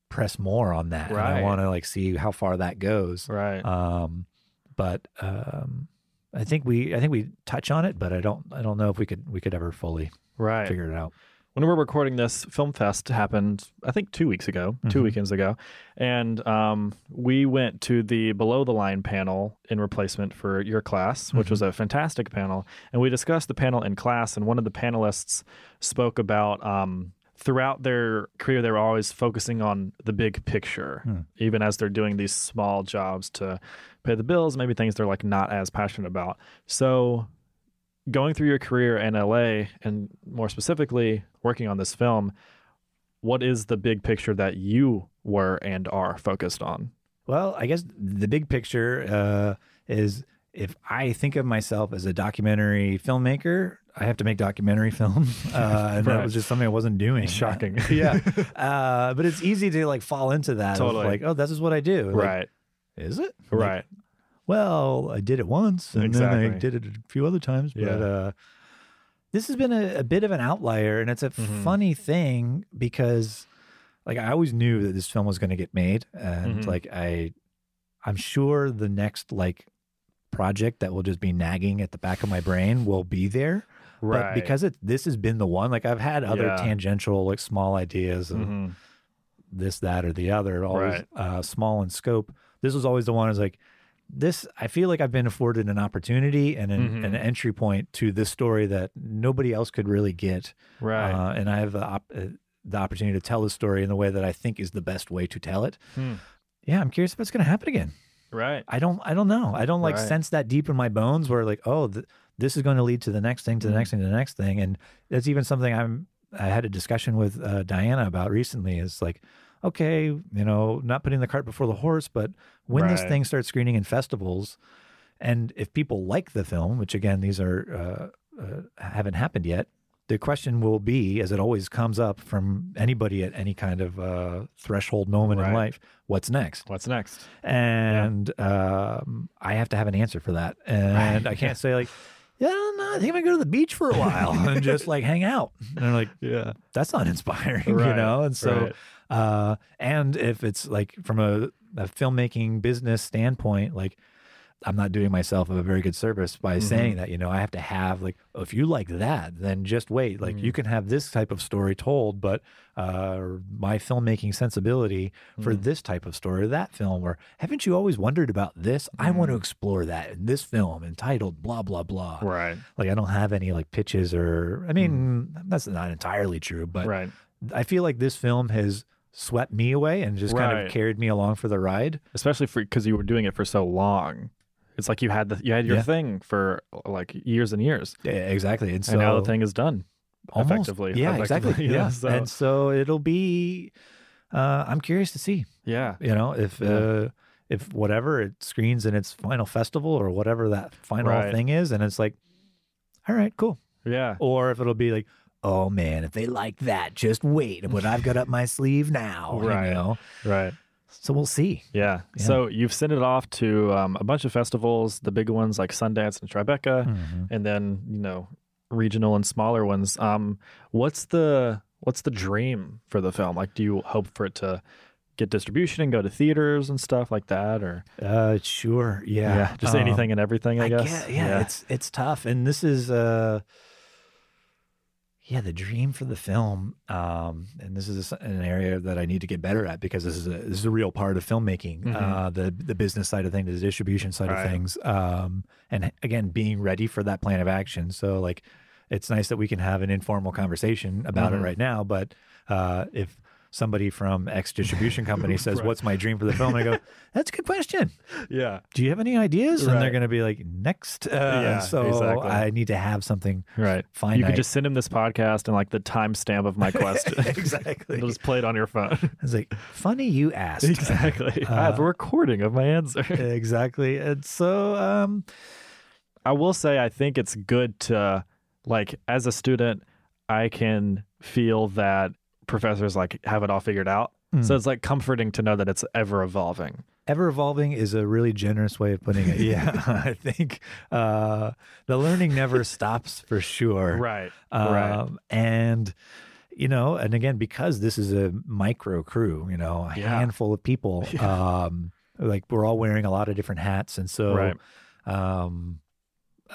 press more on that. And I want to like see how far that goes.
Right.
Um, but, um, I think we, I think we touch on it, but I don't, I don't know if we could, we could ever fully
right.
figure it out.
When we're recording this, Film Fest happened, I think, two weeks ago, two
Mhm.
weekends ago. And um, we went to the Below the Line panel in replacement for your class, which
Mhm.
was a fantastic panel. And we discussed the panel in class, and one of the panelists spoke about um, throughout their career they were always focusing on the big picture
Hmm.
even as they're doing these small jobs to pay the bills maybe things they're like not as passionate about so going through your career in LA and more specifically working on this film what is the big picture that you were and are focused on
Well, I guess the big picture uh, is if I think of myself as a documentary filmmaker, I have to make documentary film, uh, and that was just something I wasn't doing.
Shocking.
yeah, uh, but it's easy to like fall into that.
Totally.
like, oh, this is what I do. Like,
right
Is it? Like,
right
well, I did it once, and then I did it a few other times. But
Yeah.
uh, this has been a, a bit of an outlier, and it's a
Mhm.
funny thing because, like, I always knew that this film was going to get made, and
Mhm.
like I, I'm sure the next like project that will just be nagging at the back of my brain will be there.
right
But because it this has been the one, like I've had other
Yeah.
tangential like small ideas of
Mhm.
this, that, or the other, always
Right.
uh, small in scope. This was always the one. I was like, this. I feel like I've been afforded an opportunity and an,
Mhm.
an entry point to this story that nobody else could really get.
right
Uh, and I have the, op- uh, the opportunity to tell the story in the way that I think is the best way to tell it.
Hmm.
Yeah, I'm curious if it's going to happen again.
right
I don't. I don't know. I don't like
Right.
sense that deep in my bones where like, oh, th- this is going to lead to the next thing, to the
Mhm.
next thing, to the next thing, and that's even something I'm. I had a discussion with uh, Diana about recently. Is like, okay, you know, not putting the cart before the horse, but when this
Right.
thing starts screening in festivals, and if people like the film, which again, these are uh, uh, haven't happened yet. The question will be, as it always comes up from anybody at any kind of uh, threshold moment in life, what's next?
what's next
and um, I have to have an answer for that. And I can't say like, yeah, no, I think I'm gonna go to the beach for a while and just like hang out. And I'm like,
yeah
that's not inspiring, you know. And so,
right.
Uh, and if it's like from a, a filmmaking business standpoint, like. I'm not doing myself a very good service by
Mm-hmm.
saying that, you know, I have to have like, oh, if you like that, then just wait. Like,
Mm.
you can have this type of story told, but uh, my filmmaking sensibility for
Mm.
this type of story, or that film, or haven't you always wondered about this? I want to
Mm.
explore that in this film entitled blah blah blah.
right
Like I don't have any like pitches or I mean that's not entirely true, but
Mm. right
I feel like this film has swept me away and just kind of carried me along for the ride.
especially for because you were doing it for so long. It's like you had the you had your
Yeah.
thing for like years and years,
Yeah, exactly. And so
and now the thing is done.
almost,
effectively.
yeah,
Effectively,
exactly,
yeah,
yeah.
so-
And so it'll be. Uh, I'm curious to see.
Yeah,
you know if
Yeah.
uh if whatever it screens in its final festival or whatever that final
Right.
thing is and it's like all right cool
yeah,
or if it'll be like oh man if they like that just wait what i've got up my sleeve now
Right.
you know
right.
so we'll see
Yeah.
Yeah.
So you've sent it off to um, a bunch of festivals, the big ones like Sundance and Tribeca,
Mhm.
and then you know regional and smaller ones. Um, what's the what's the dream for the film? Like, do you hope for it to get distribution and go to theaters and stuff like that, or
uh sure yeah
just
Um,
anything and everything? I, guess.
get- yeah, it's it's tough and this is uh yeah the dream for the film um and this is an area that i need to get better at because this is a this is a real part of filmmaking
Mhm.
uh the the business side of things the distribution side of things um and again being ready for that plan of action so like it's nice that we can have an informal conversation about
Mhm.
it right now but uh if somebody from X distribution company says,
Right.
"What's my dream for the film?" and I go, "That's a good question
yeah.
do you have any ideas? And they're going to be like, next. Uh,
Yeah,
so
exactly.
I need to have something
Right.
finite.
You could just send him this podcast and like the timestamp of my question.
exactly.
You'll just play it on your phone.
It's like, funny you asked.
exactly. I have a
Uh,
recording of my answer.
exactly. And so, um,
I will say I think it's good to like as a student I can feel that professors like have it all figured out.
Mm.
So it's like comforting to know that it's ever evolving.
ever evolving is a really generous way of putting it. Yeah, I think uh, the learning never stops for sure.
Right.
Um, And, you know, and again, because this is a micro crew, you know, a
Yeah.
handful of people, um, like we're all wearing a lot of different hats. And so,
Right.
um,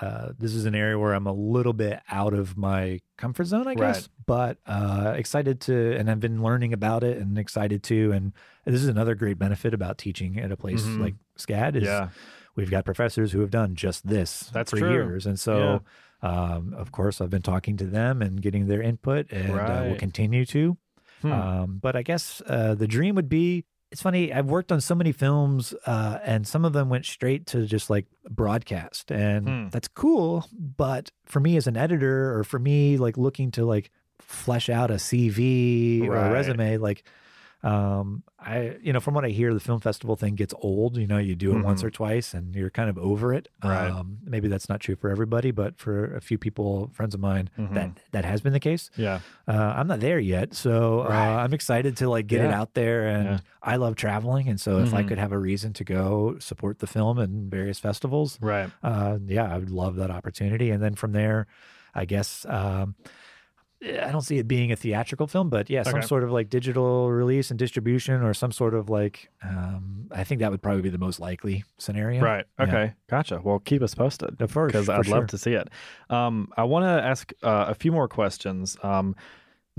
uh, this is an area where I'm a little bit out of my comfort zone, I guess,
Right.
but uh, excited to, and I've been learning about it and excited to. And this is another great benefit about teaching at a place
Mhm.
like SCAD is
Yeah.
we've got professors who have done just this
That's
for
true.
years. And so um, of course, I've been talking to them and getting their input, and uh, will continue to.
Hmm.
Um, but I guess uh, the dream would be. It's funny. I've worked on so many films, uh, and some of them went straight to just like broadcast, and
Hmm.
that's cool. But for me as an editor, or for me like looking to like flesh out a CV or a resume, like um i you know from what i hear the film festival thing gets old you know you do it once
Mhm.
or twice and you're kind of over it
Right.
um maybe that's not true for everybody but for a few people friends of mine
Mhm.
that that has been the case
yeah.
uh, I'm not there yet, so uh, I'm excited to like get it out there. And
Yeah.
I love traveling, and so if I
Mhm.
could have a reason to go support the film in various festivals,
Right.
uh, yeah, I would love that opportunity. And then from there, I guess um, I don't see it being a theatrical film, but yeah, some sort of like digital release and distribution, or some sort of like um, I think that would probably be the most likely scenario.
Right.
Yeah.
Okay. Gotcha. Well, keep us posted.
Of course,
because I'd
sure.
love to see it. Um, I want to ask uh, a few more questions. Um,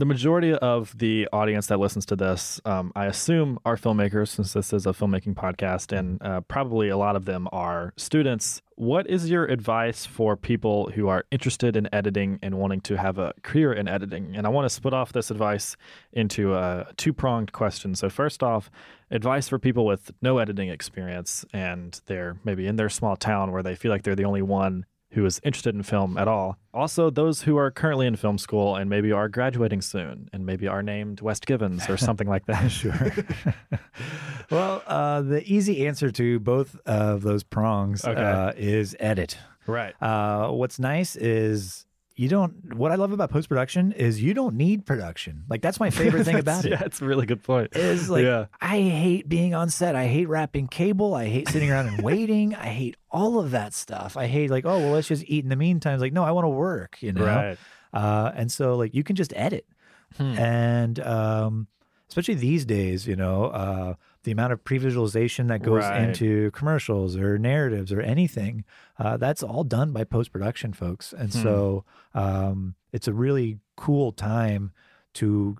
the majority of the audience that listens to this, um, I assume, are filmmakers, since this is a filmmaking podcast, and uh, probably a lot of them are students. What is your advice for people who are interested in editing and wanting to have a career in editing? And I want to split off this advice into a two pronged question. So, first off, advice for people with no editing experience and they're maybe in their small town where they feel like they're the only one who is interested in film at all. Also, those who are currently in film school and maybe are graduating soon and maybe are named West Gibbons or something like that.
Sure. well, uh, the easy answer to both of those prongs
Okay.
uh, is edit.
right.
Uh, what's nice is you don't. What I love about post production is you don't need production. Like that's my favorite thing about it.
Yeah, it's a really good point.
Is like
Yeah.
I hate being on set. I hate wrapping cable. I hate sitting around and waiting. I hate all of that stuff. I hate like oh well let's just eat in the meantime. It's like no I want to work. You know.
Right.
Uh, and so like you can just edit,
Hmm.
and um, especially these days, you know, uh, the amount of pre-visualization that goes
Right.
into commercials or narratives or anything, uh, that's all done by post-production folks. And
Hmm.
so um, it's a really cool time to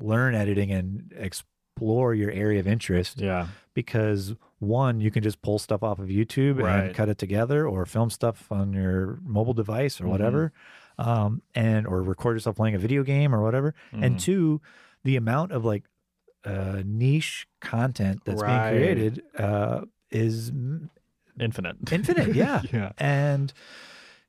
learn editing and explore your area of interest
Yeah.
because one, you can just pull stuff off of YouTube
Right.
and cut it together, or film stuff on your mobile device or
Mhm.
whatever, um, and or record yourself playing a video game or whatever. And
Mhm.
two, the amount of like uh, niche content that's
Right.
being created uh, is
Infinite.
infinite. Yeah,
yeah.
and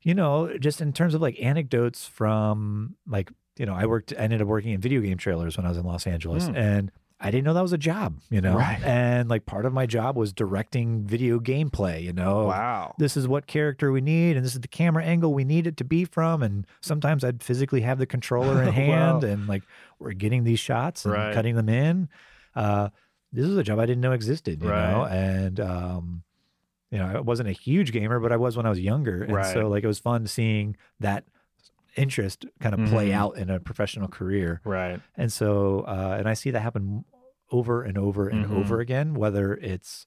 you know, just in terms of like anecdotes from like you know, I worked, I ended up working in video game trailers when I was in Los Angeles,
Mm.
and I didn't know that was a job, you know,
Right.
and like part of my job was directing video gameplay, you know.
Wow.
This is what character we need, and this is the camera angle we need it to be from. And sometimes I'd physically have the controller in hand,
Wow.
and like we're getting these shots and
Right.
cutting them in. Uh, this is a job I didn't know existed, you know,
Right.
and um, you know, I wasn't a huge gamer, but I was when I was younger, and
Right.
so like it was fun seeing that interest kind of play
Mhm.
out in a professional career.
Right.
And so, uh, and I see that happen over and over and
Mhm.
over again, whether it's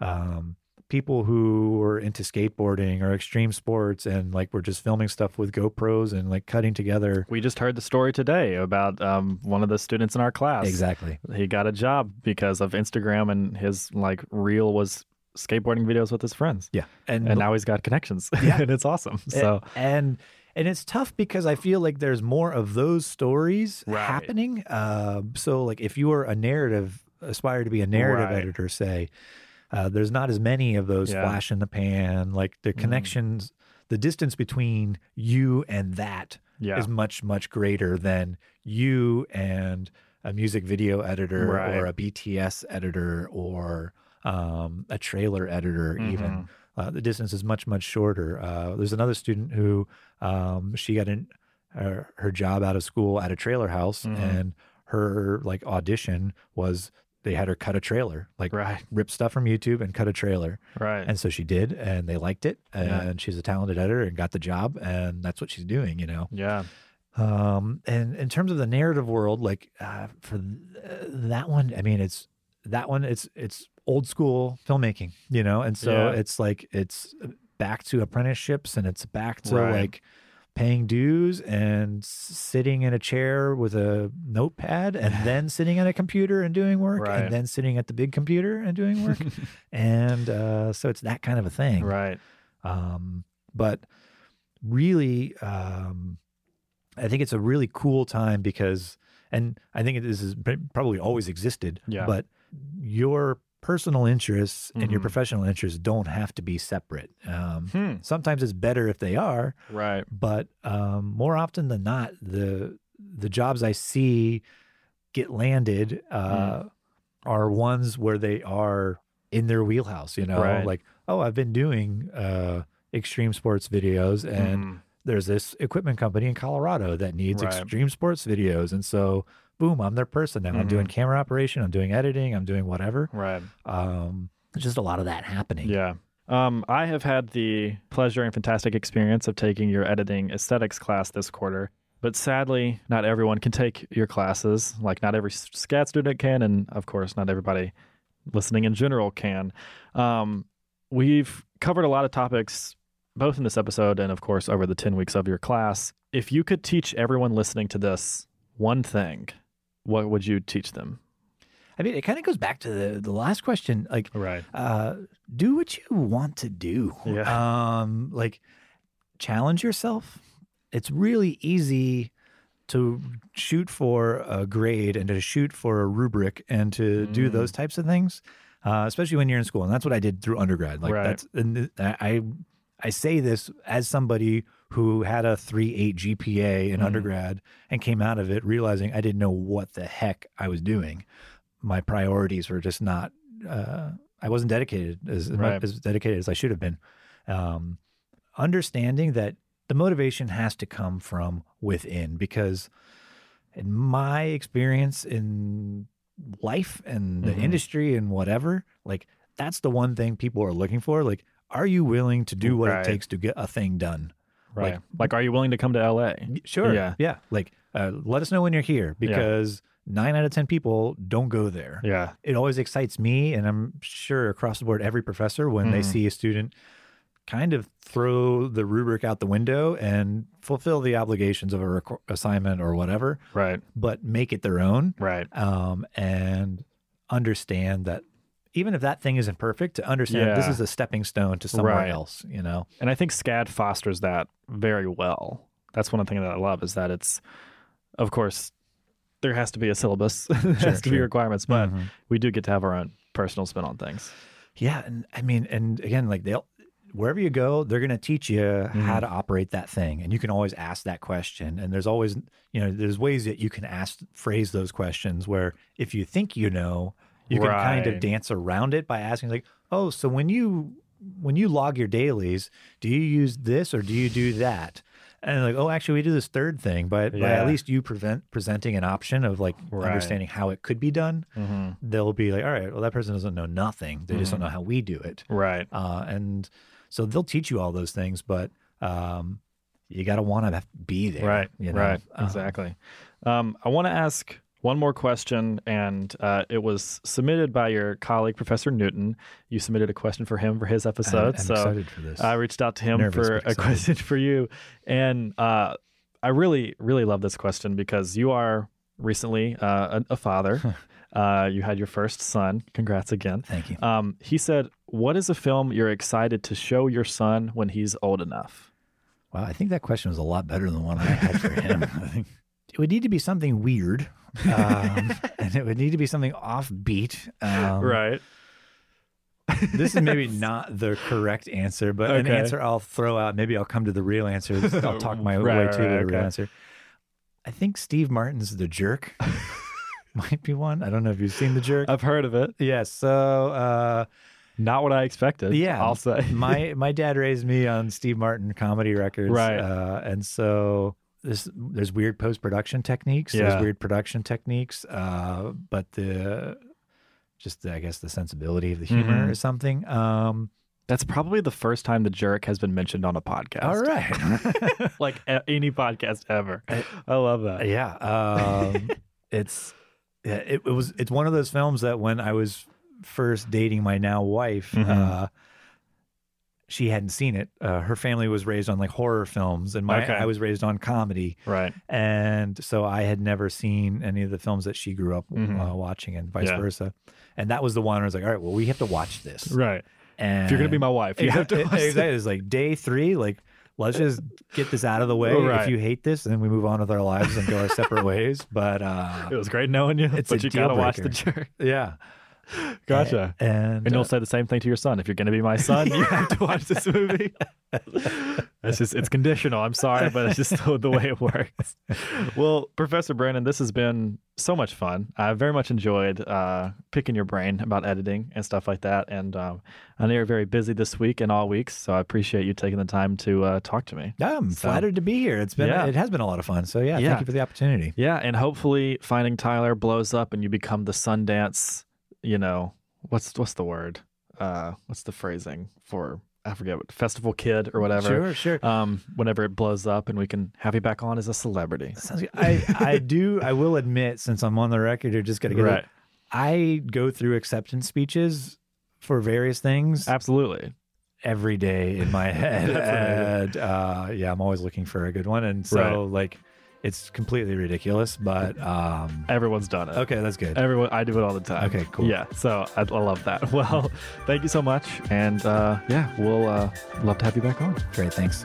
um, people who are into skateboarding or extreme sports and like we're just filming stuff with GoPros and like cutting together.
We just heard the story today about um, one of the students in our class.
Exactly.
He got a job because of Instagram and his like reel was skateboarding videos with his friends.
Yeah. And,
And now he's got connections.
Yeah.
and it's awesome. So
and and it's tough because I feel like there's more of those stories
Right.
happening. Uh, so like if you are a narrative aspire to be a narrative
Right.
editor, say, uh, there's not as many of those
Yeah.
flash in the pan. Like the
Mm.
connections, the distance between you and that
yeah.
is much much greater than you and a music video editor
Right.
or a BTS editor or um, a trailer editor even
Mhm.
uh, the distance is much much shorter uh, there's another student who um, she got in her, her job out of school at a trailer house
Mhm.
and her like audition was they had her cut a trailer like
Right.
rip stuff from youtube and cut a trailer
Right.
and so she did and they liked it and
Yeah.
she's a talented editor and got the job and that's what she's doing you know
yeah.
um and in terms of the narrative world like uh, for th- that one i mean it's that one it's it's old school filmmaking you know and so
Yeah.
it's like it's back to apprenticeships and it's back to
Right.
like paying dues and sitting in a chair with a notepad and then sitting at a computer and doing work
Right.
and then sitting at the big computer and doing work and uh, so it's that kind of a thing
Right.
um, but really, um, I think it's a really cool time because, and I think this has probably always existed,
Yeah.
but your personal interests and your
Mhm.
professional interests don't have to be separate. Um,
Hmm.
sometimes it's better if they are,
Right.
but um, more often than not, the the jobs I see get landed uh, are ones where they are in their wheelhouse. You know,
Right.
like oh, I've been doing uh, extreme sports videos, and
Mhm.
there's this equipment company in Colorado that needs
Right.
extreme sports videos, and so boom, I'm their person now. I'm doing camera operation, I'm doing editing, I'm doing whatever.
Right.
Um, just a lot of that happening.
Yeah. Um, I have had the pleasure and fantastic experience of taking your editing aesthetics class this quarter. But sadly, not everyone can take your classes. Like, not every SCAD student can. And of course, not everybody listening in general can. Um, we've covered a lot of topics, both in this episode and, of course, over the 10 weeks of your class. If you could teach everyone listening to this one thing, what would you teach them?
I mean, it kind of goes back to the the last question. Like,
Right.
uh, do what you want to do.
Yeah.
Um, like challenge yourself. It's really easy to shoot for a grade and to shoot for a rubric and to do
Mm.
those types of things, uh, especially when you're in school. And that's what I did through undergrad. Like
Right.
that's and I I say this as somebody who had a three eight GPA in
Mhm.
undergrad and came out of it realizing I didn't know what the heck I was doing. My priorities were just not. Uh, I wasn't dedicated as
Right.
as dedicated as I should have been. Um, understanding that the motivation has to come from within because in my experience in life and the
Mhm.
industry and whatever like that's the one thing people are looking for like are you willing to do what
Right.
it takes to get a thing done
Right.
Like-
Like, are you willing to come to LA?
sure
Yeah.
yeah like uh, let us know when you're here because nine out of ten people don't go there
Yeah.
it always excites me and i'm sure across the board every professor when they
Mhm.
see a student kind of throw the rubric out the window and fulfill the obligations of a requ- assignment or whatever
Right.
but make it their own
Right.
um, and understand that even if that thing isn't perfect to understand this is a stepping stone to somewhere
Right.
else you know
And I think SCAD fosters that very well. That's one of the things that I love is that it's, of course, there has to be a syllabus, there has to be requirements, but
Mhm.
we do get to have our own personal spin on things.
Yeah, and I mean, and again, like they'll wherever you go, they're going to teach you
Mm-hmm.
how to operate that thing, and you can always ask that question. And there's always, you know, there's ways that you can ask phrase those questions where if you think you know, you can kind of dance around it by asking like, oh, so when you when you log your dailies, do you use this or do you do that? And like, oh, actually, we do this third thing, but by
Yeah.
at least you prevent presenting an option of like
Right.
understanding how it could be done.
Mm-hmm.
They'll be like, all right, well, that person doesn't know nothing. They just
Mm-hmm.
don't know how we do it
Right.
uh, and so they'll teach you all those things, but um, you got to want to be there,
Right.
You know?
Right.
Um,
Exactly. Um, I want to ask one more question, and uh, it was submitted by your colleague, Professor Newton. You submitted a question for him for his
I'm,
episode.
I'm
so
excited for this.
I reached out to him
Nervous,
for a question for you, and uh, I really, really love this question because you are recently uh, a, a father. uh, you had your first son. Congrats again.
Thank you.
Um, he said, "What is a film you're excited to show your son when he's old enough?"
Wow, I think that question was a lot better than the one I had for him. I think it would need to be something weird, um, and it would need to be something offbeat. Um,
right.
This is maybe not the correct answer, but an answer I'll throw out. Maybe I'll come to the real answer. I'll talk my
Right,
way
right,
to the
right,
real answer. I think Steve Martin's The Jerk might be one. I don't know if you've seen The Jerk.
I've heard of it.
Yes. So, uh,
Not what I expected.
yeah,
I'll say.
my my dad raised me on Steve Martin comedy records,
Right.
Uh, and so this there's weird post production techniques.
Yeah.
There's weird production techniques, uh, but the just the, I guess the sensibility of the humor
Mhm.
is something. Um,
That's probably the first time the jerk has been mentioned on a podcast.
all right.
like a- any podcast ever. I love that.
yeah. Um, it's yeah, it, it was it's one of those films that when I was first dating my now wife,
Mhm.
uh, she hadn't seen it. Uh, her family was raised on like horror films, and my
Okay.
I was raised on comedy,
Right.
and so I had never seen any of the films that she grew up
Mhm.
uh, watching, and vice
Yeah.
versa. And that was the one where I was like, all right, well, we have to watch this.
Right.
And
If you're gonna be my wife, you have to. Watch
exactly. It's like day three, like let's just get this out of the way.
Right.
If you hate this, then we move on with our lives and go our separate ways. But uh,
It was great knowing you,
It's
but you gotta
deal
watch the
breaker.
jury.
yeah,
Gotcha.
And,
And you'll
uh,
say the same thing to your son. If you're going to be my son, you have to watch this movie. it's just it's conditional. I'm sorry, but it's just the, the way it works. Well, Professor Brannon, this has been so much fun. I very much enjoyed uh, picking your brain about editing and stuff like that. And um, I know you're very busy this week and all weeks, so I appreciate you taking the time to uh, talk to me.
yeah, I'm
So-
flattered to be here. It's been
Yeah.
it has been a lot of fun. So yeah,
Yeah.
thank you for the opportunity.
Yeah, and hopefully finding Tyler blows up and you become the Sundance. You know what's what's the word? Uh, what's the phrasing for? I forget what festival kid or whatever.
Sure, sure.
Um, whenever it blows up and we can have you back on as a celebrity.
I I do. I will admit, since I'm on the record, you're just gonna get
Right.
it. I go through acceptance speeches for various things
Absolutely.
every day in my head, and uh, yeah, I'm always looking for a good one. And so,
Right.
like, it's completely ridiculous, but um,
Everyone's done it.
okay, that's good.
Everyone, I do it all the time.
Okay, cool.
Yeah, so I, I love that. Well, thank you so much, and uh, yeah, we'll uh, love to have you back on.
Great, thanks.